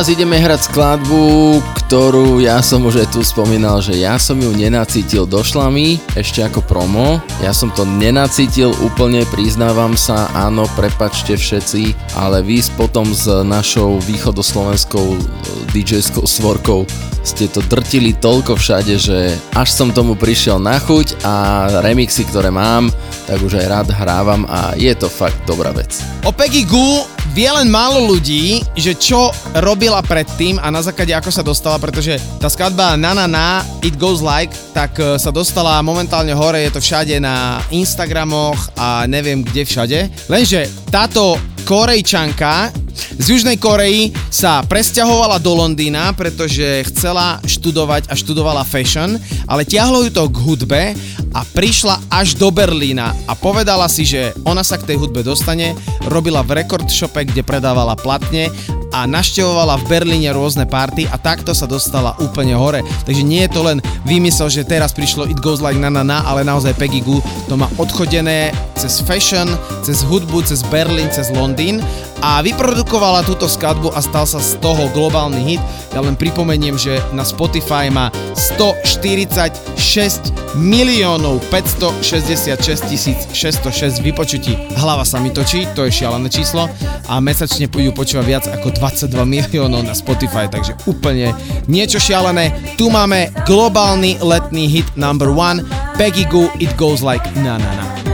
Teraz ideme hrať skladbu, ktorú ja som už aj tu spomínal, že ja som ju nenacítil, došla mi ešte ako promo, ja som to nenacítil úplne, priznávam sa, áno, prepačte všetci, ale vy potom s našou východoslovenskou DJ-skou svorkou ste to drtili toľko všade, že až som tomu prišiel na chuť a remixy, ktoré mám, tak už aj rád hrávam a je to fakt dobrá vec. O Peggy Goo vie len málo ľudí, že čo robila predtým a na základe ako sa dostala, pretože tá skladba Na Na Na, It Goes Like, tak e, sa dostala momentálne hore, je to všade na Instagramoch a neviem kde všade. Lenže táto Korejčanka z Južnej Koreji sa presťahovala do Londýna, pretože chcela študovať a študovala fashion, ale ťahlo ju to k hudbe a prišla až do Berlína a povedala si, že ona sa k tej hudbe dostane, robila v record shope, kde predávala platne a naštevovala v Berlíne rôzne party a takto sa dostala úplne hore. Takže nie je to len vymysel, že teraz prišlo It Goes Like Na Na Na, ale naozaj Peggy Goo to má odchodené cez fashion, cez hudbu, cez Berlín, cez Londýn a vyprodukovala túto skladbu a stal sa z toho globálny hit. Ja len pripomeniem, že na Spotify má 146 miliónov 566 tisíc 606 vypočutí. Hlava sa mi točí, to je šialené číslo a mesačne pôjdu počúvať viac ako 22 miliónov na Spotify, takže úplne niečo šialené. Tu máme globálny letný hit number one Peggy Goo It Goes Like Na Na Na.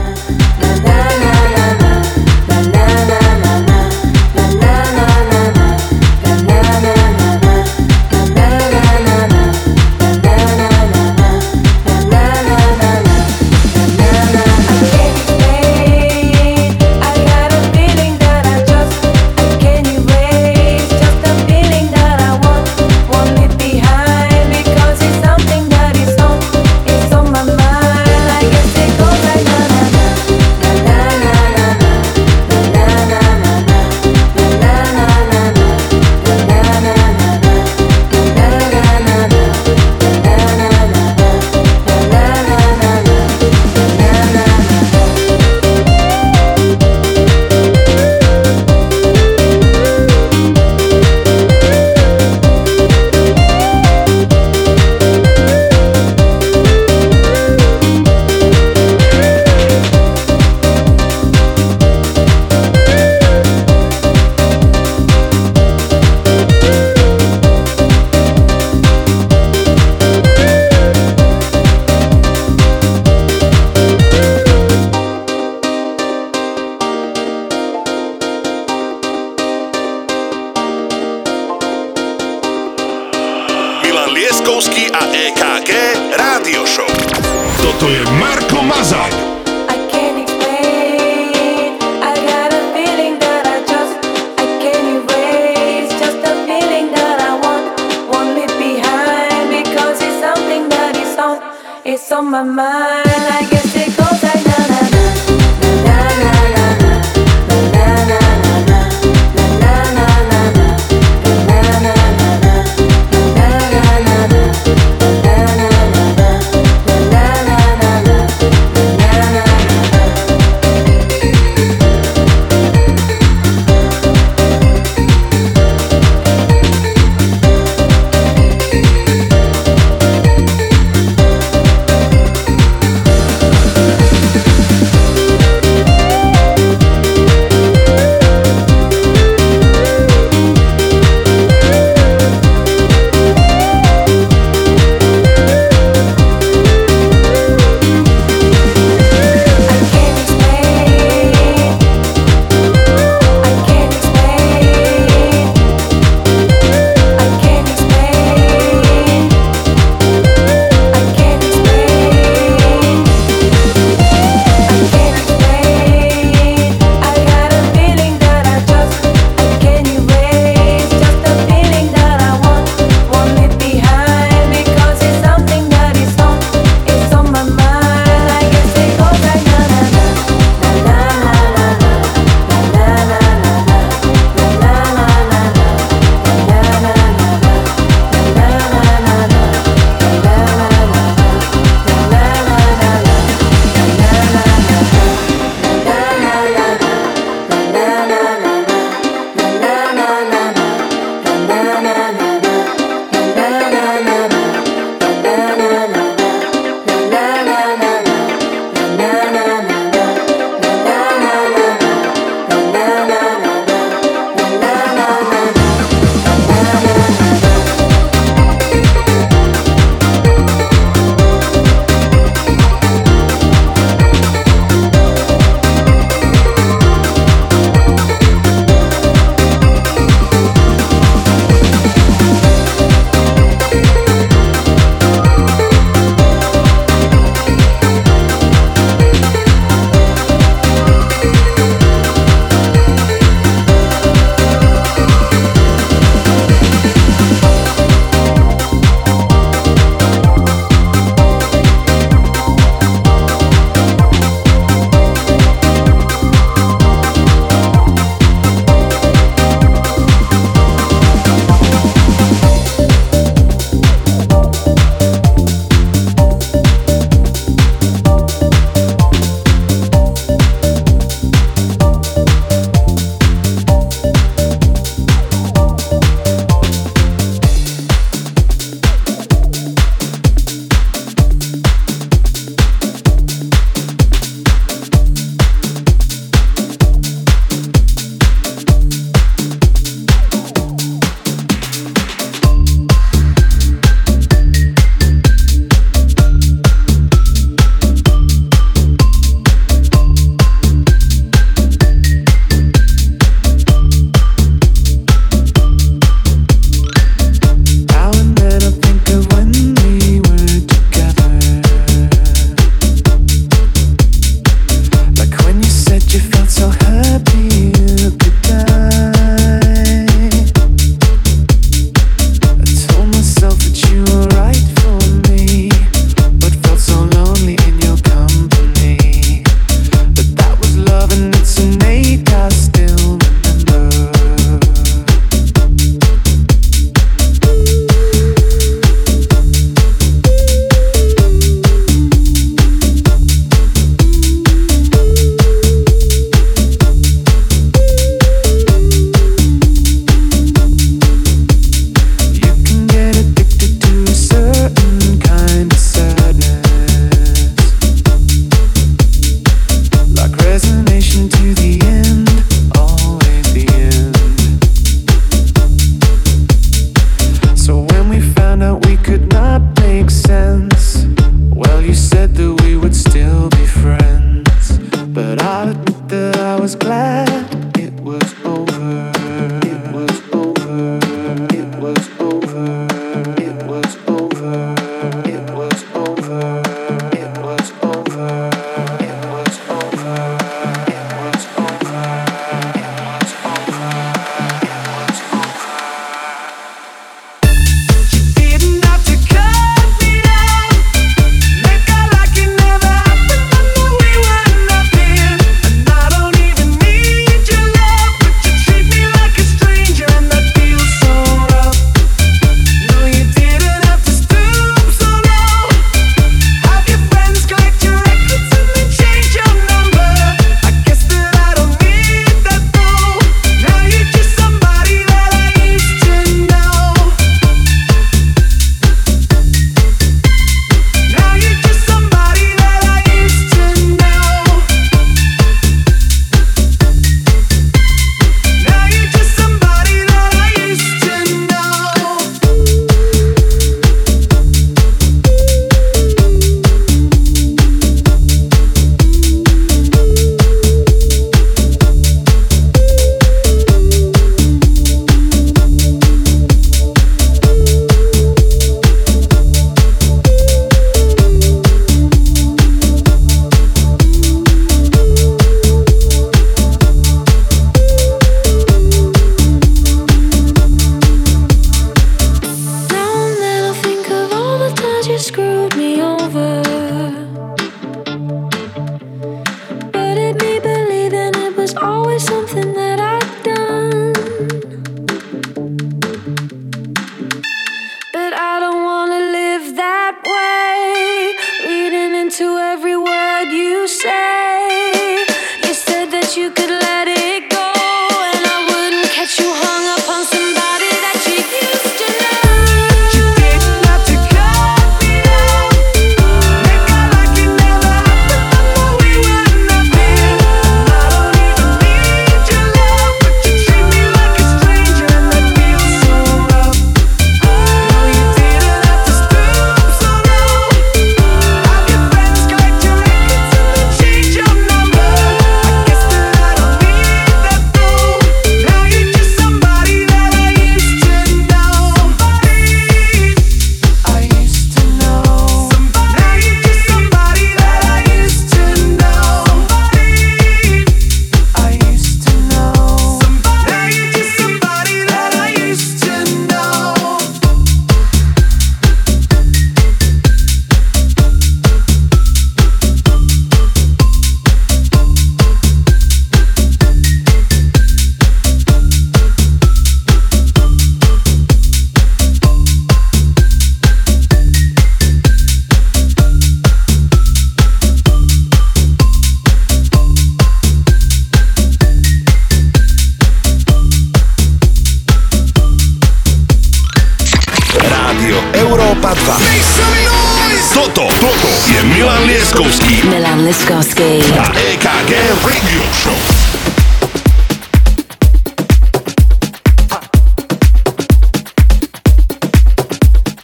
Toto je Milan Lieskovský. Milan Lieskovský. A EKG Radio Show.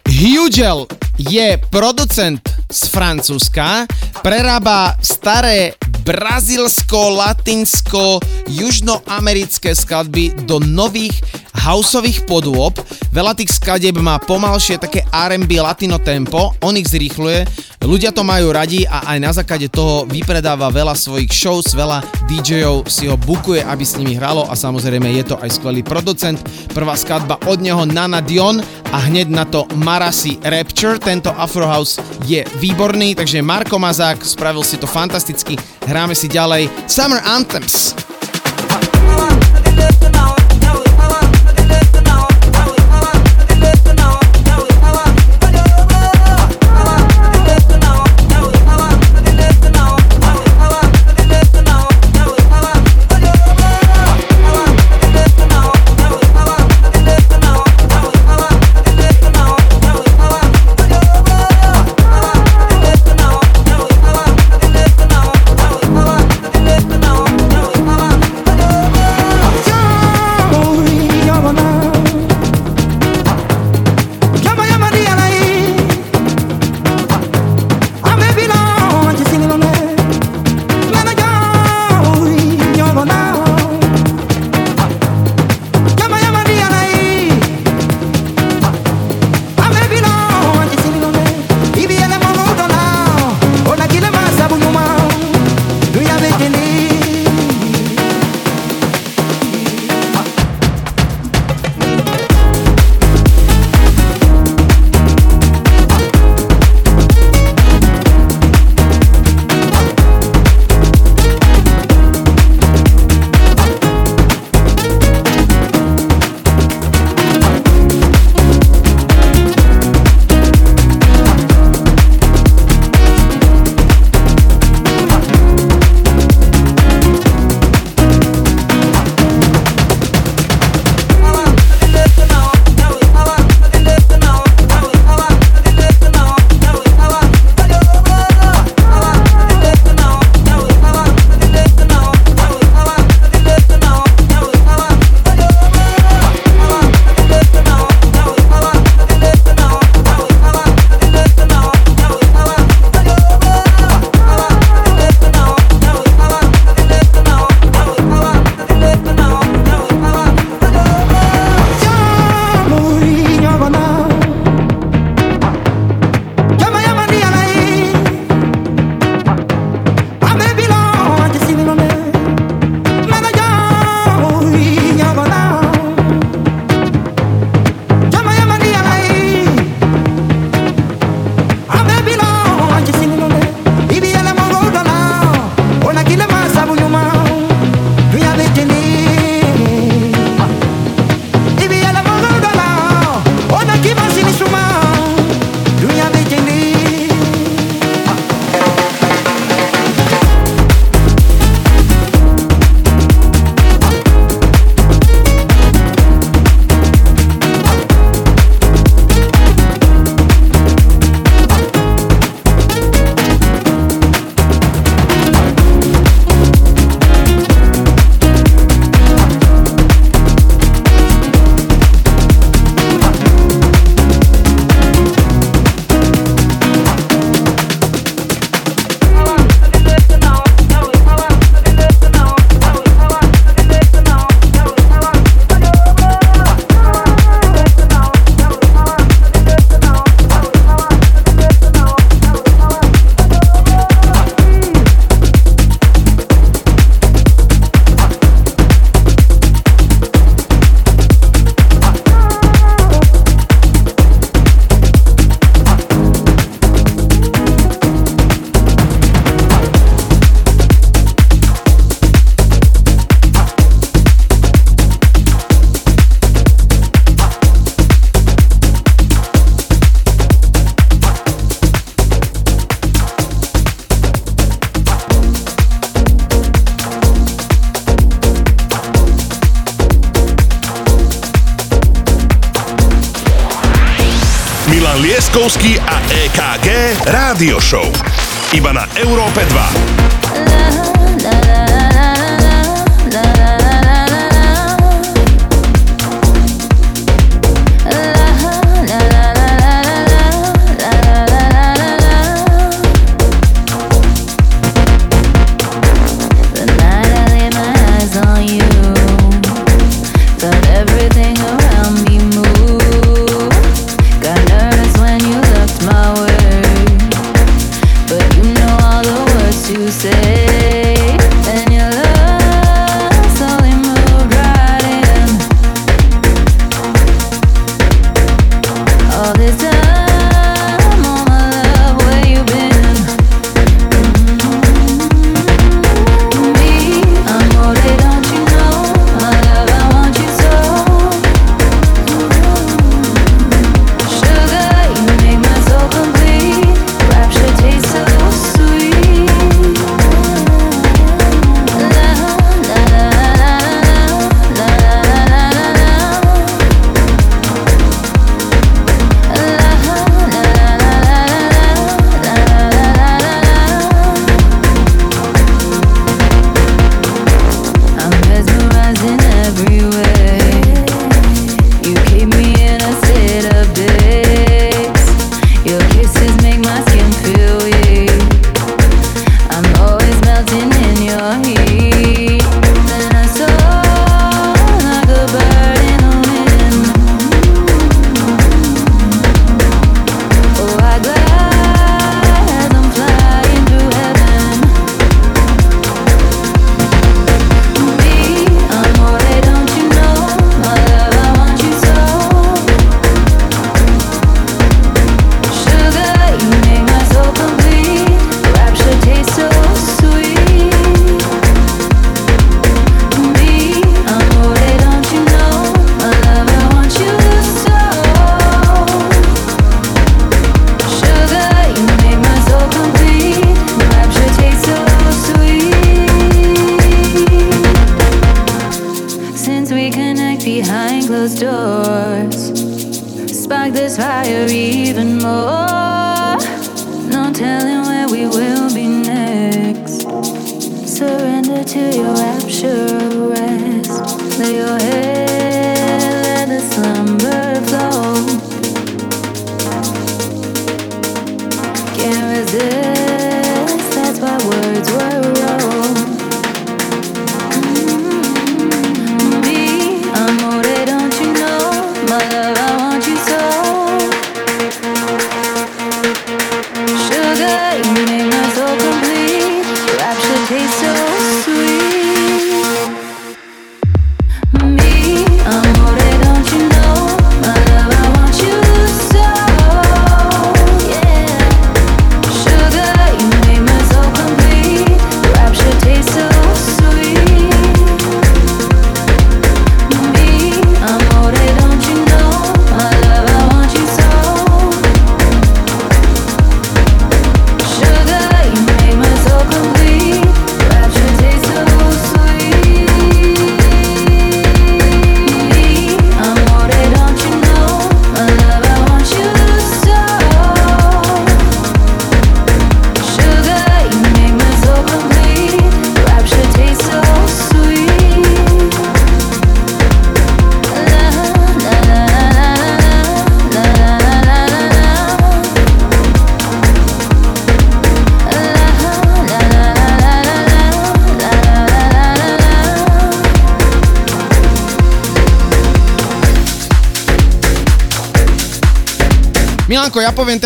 Hugel je producent z Francúzska, prerába staré brazilsko, latinsko, južnoamerické skladby do nových houseových podôb. Veľa tých skladeb má pomalšie také R&B latino tempo, on ich zrýchluje, Ľudia to majú radi a aj na základe toho vypredáva veľa svojich shows, veľa DJov si ho bukuje, aby s nimi hralo a samozrejme je to aj skvelý producent. Prvá skladba od neho Nana Dion a hneď na to Marasi Rapture. Tento Afrohouse je výborný, takže Marko Mazák spravil si to fantasticky. Hráme si ďalej Summer Anthems.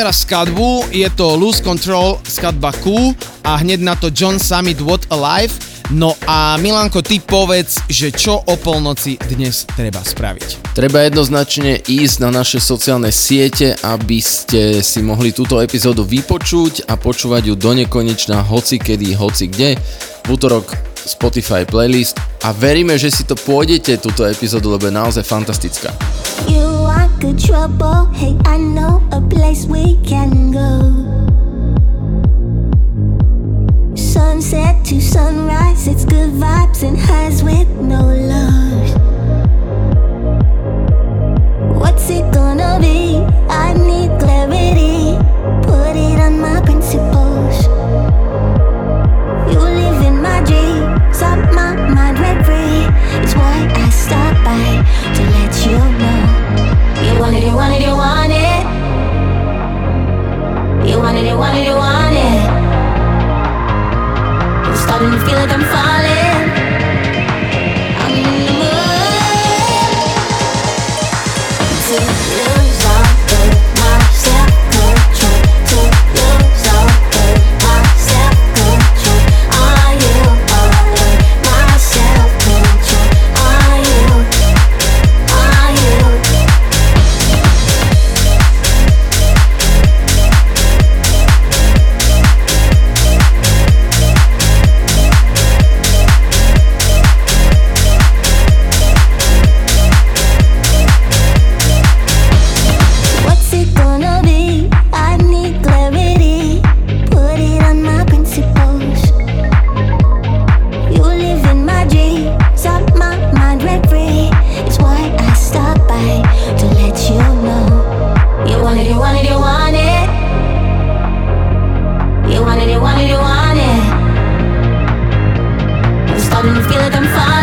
teraz skladbu, je to Loose Control skladba Q a hneď na to John Summit What Alive. No a Milanko, ty povedz, že čo o polnoci dnes treba spraviť? Treba jednoznačne ísť na naše sociálne siete, aby ste si mohli túto epizódu vypočuť a počúvať ju do nekonečna hoci kedy, hoci kde. V útorok Spotify playlist a veríme, že si to pôjdete túto epizódu, lebo je naozaj fantastická. You are good trouble. Hey, I know a place we can go. Sunset to sunrise, it's good vibes and highs with no love. I don't feel like I'm fine.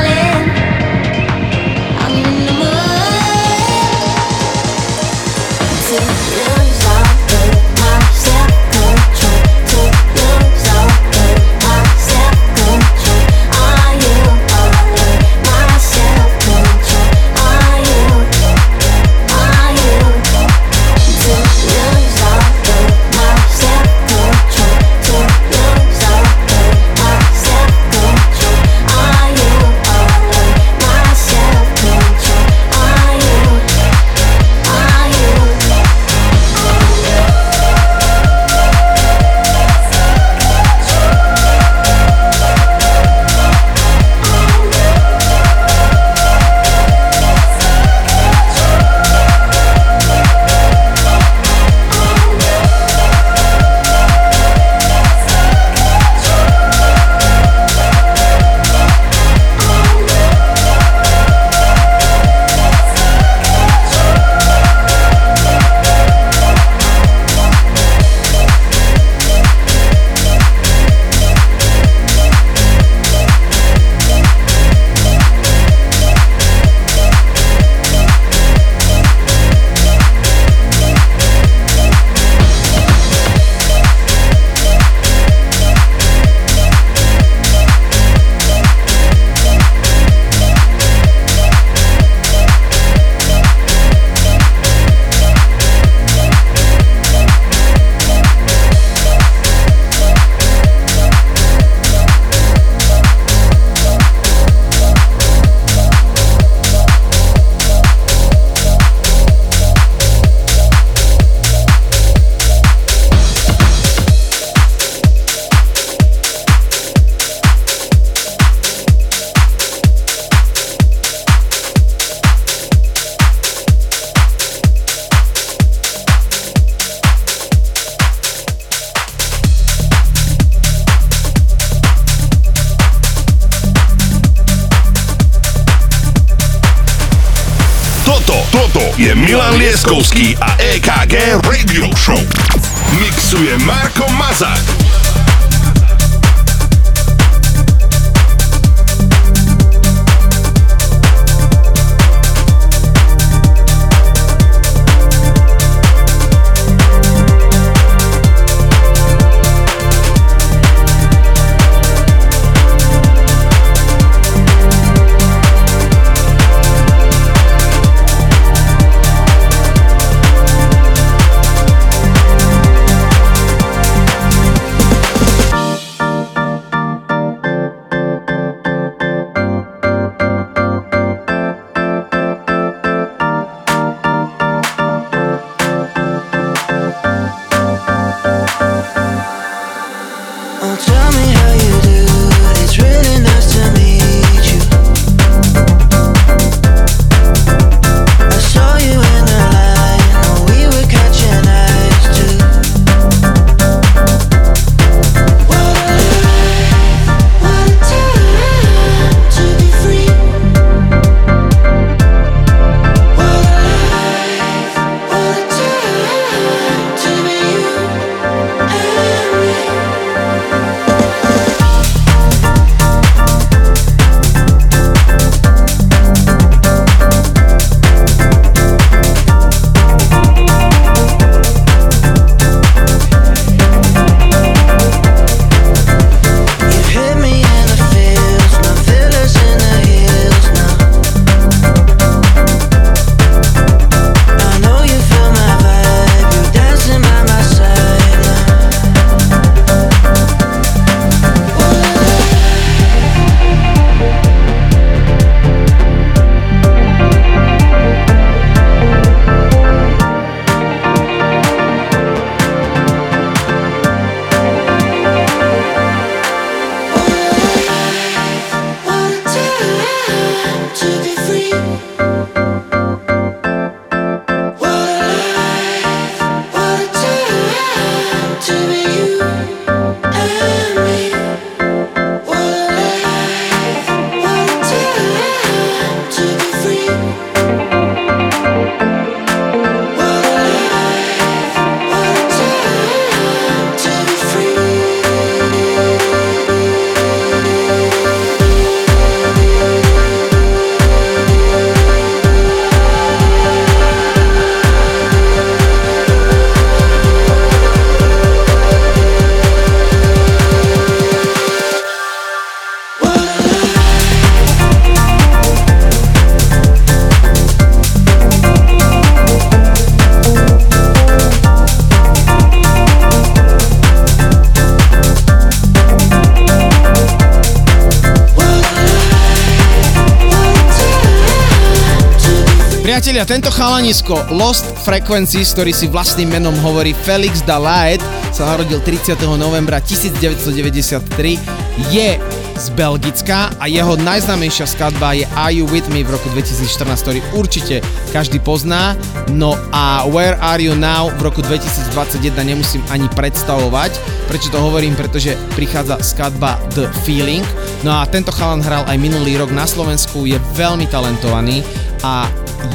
Chalanisko Lost Frequencies, ktorý si vlastným menom hovorí Felix Dalaet, sa narodil 30. novembra 1993, je z Belgicka a jeho najznámejšia skladba je Are You With Me v roku 2014, ktorý určite každý pozná. No a Where Are You Now v roku 2021 nemusím ani predstavovať. Prečo to hovorím? Pretože prichádza skladba The Feeling. No a tento chalan hral aj minulý rok na Slovensku, je veľmi talentovaný a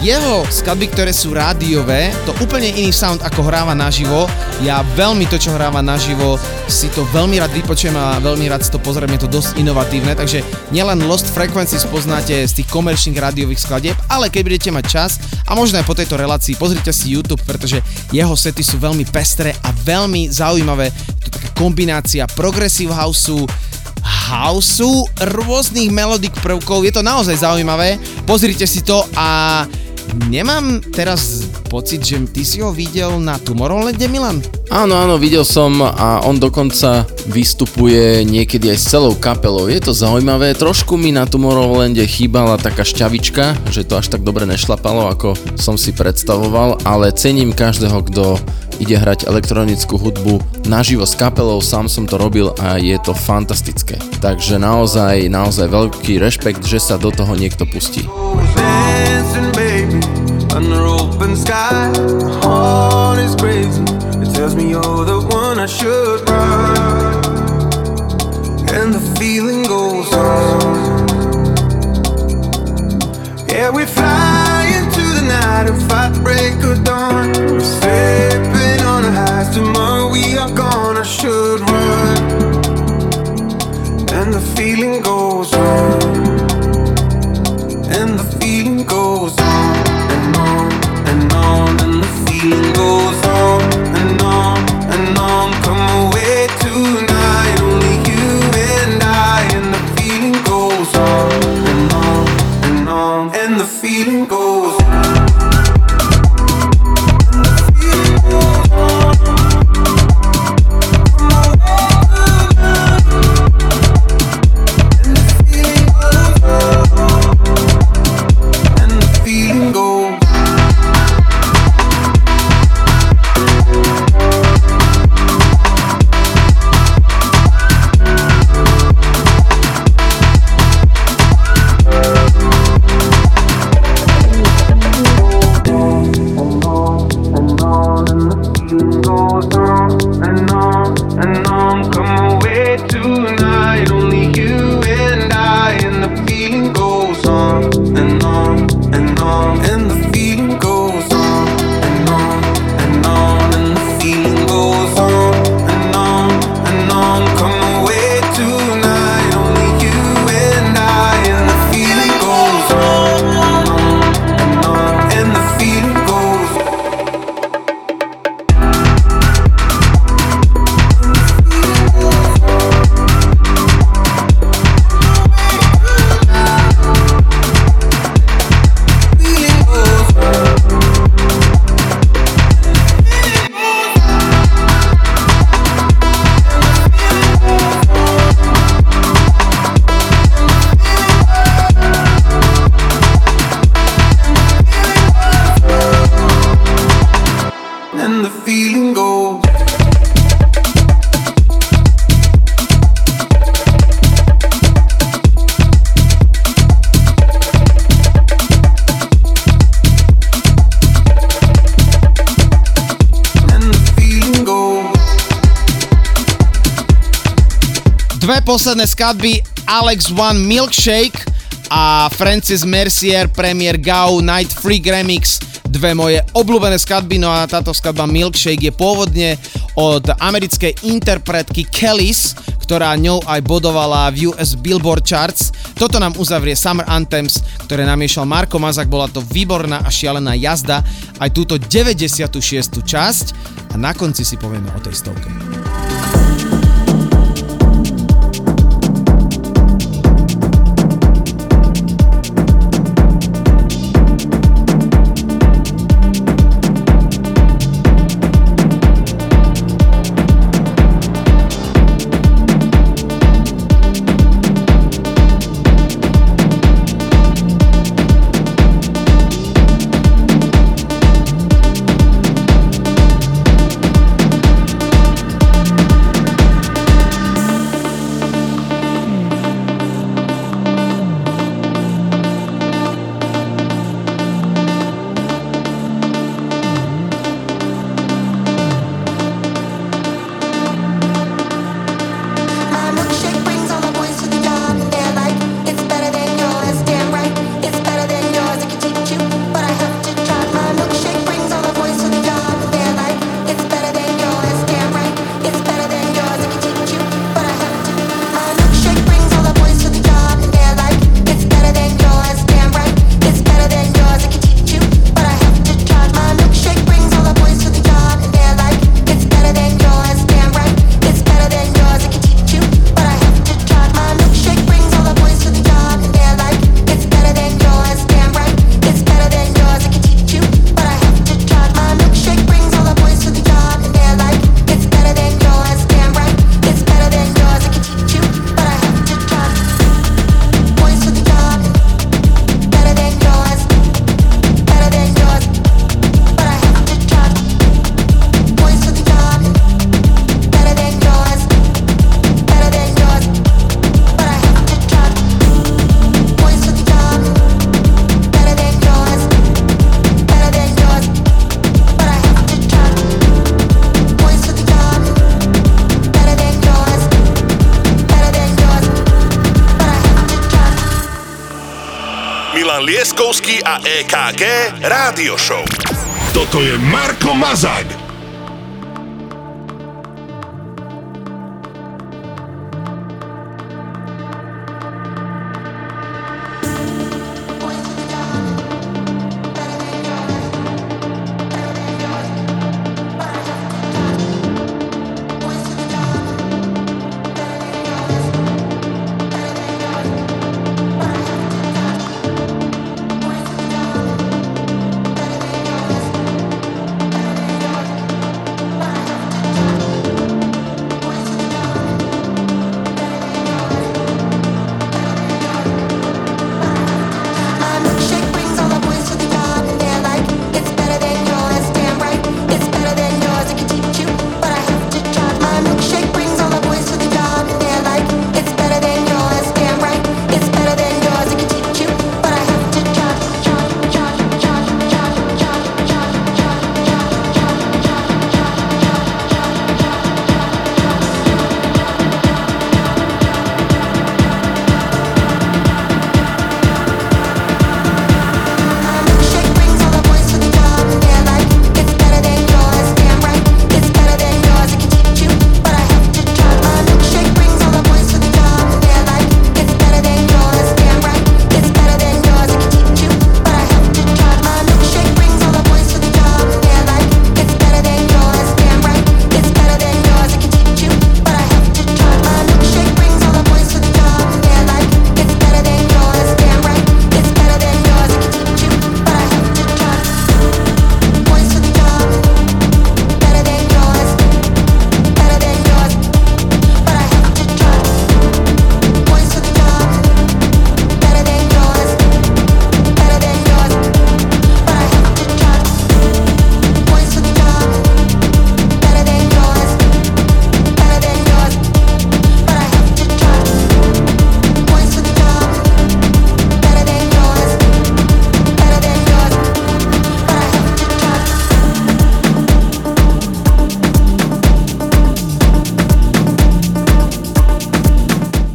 jeho skladby, ktoré sú rádiové, to úplne iný sound ako hráva naživo. Ja veľmi to, čo hráva naživo, si to veľmi rád vypočujem a veľmi rád si to pozriem, je to dosť inovatívne, takže nielen Lost Frequencies poznáte z tých komerčných rádiových skladieb, ale keď budete mať čas a možno aj po tejto relácii pozrite si YouTube, pretože jeho sety sú veľmi pestré a veľmi zaujímavé. Je to taká kombinácia progressive houseu, houseu, rôznych melodik prvkov, je to naozaj zaujímavé, pozrite si to a nemám teraz pocit, že ty si ho videl na Tomorrowlande, Milan? Áno, áno, videl som a on dokonca vystupuje niekedy aj s celou kapelou. Je to zaujímavé, trošku mi na Tomorrowlande chýbala taká šťavička, že to až tak dobre nešlapalo, ako som si predstavoval, ale cením každého, kto ide hrať elektronickú hudbu naživo s kapelou, sám som to robil a je to fantastické. Takže naozaj, naozaj veľký rešpekt, že sa do toho niekto pustí. the the. Yeah, we fly into the night and fight and posledné skladby Alex One Milkshake a Francis Mercier Premier Gau Night Freak Remix dve moje obľúbené skladby, no a táto skladba Milkshake je pôvodne od americkej interpretky Kellys, ktorá ňou aj bodovala v US Billboard Charts. Toto nám uzavrie Summer Anthems, ktoré namiešal Marko Mazak, bola to výborná a šialená jazda, aj túto 96. časť a na konci si povieme o tej stovke.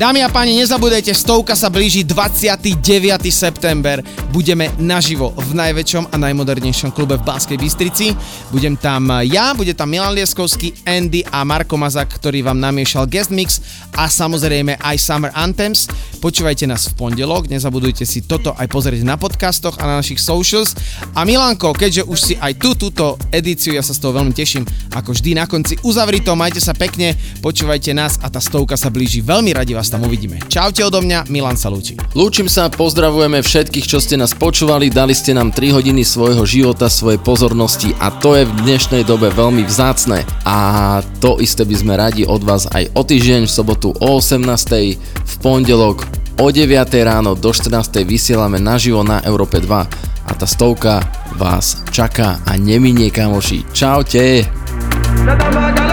Dámy a páni, nezabudajte, stovka sa blíži 29. september. Budeme naživo v najväčšom a najmodernejšom klube v Banskej Bystrici. Budem tam ja, bude tam Milan Lieskovský, Andy a Marko Mazak, ktorý vám namiešal guest mix a samozrejme aj Summer Anthems. Počúvajte nás v pondelok, nezabudujte si toto aj pozrieť na podcastoch a na našich socials. A Milanko, keďže už si aj tú, túto edíciu, ja sa z toho veľmi teším, ako vždy na konci uzavri to, majte sa pekne, počúvajte nás a tá stovka sa blíži. Veľmi radi vás tam uvidíme. Čaute odo mňa, Milan sa lúči. Lúčim sa, pozdravujeme všetkých, čo ste nás počúvali, dali ste nám 3 hodiny svojho života, svojej pozornosti a to je v dnešnej dobe veľmi vzácne. A to isté by sme radi od vás aj o týždeň, v sobotu o 18. v pondelok o 9 ráno do 14. vysielame naživo na Európe 2 a tá stovka vás čaká a neminie kamoši. Čaute! Dale, dale,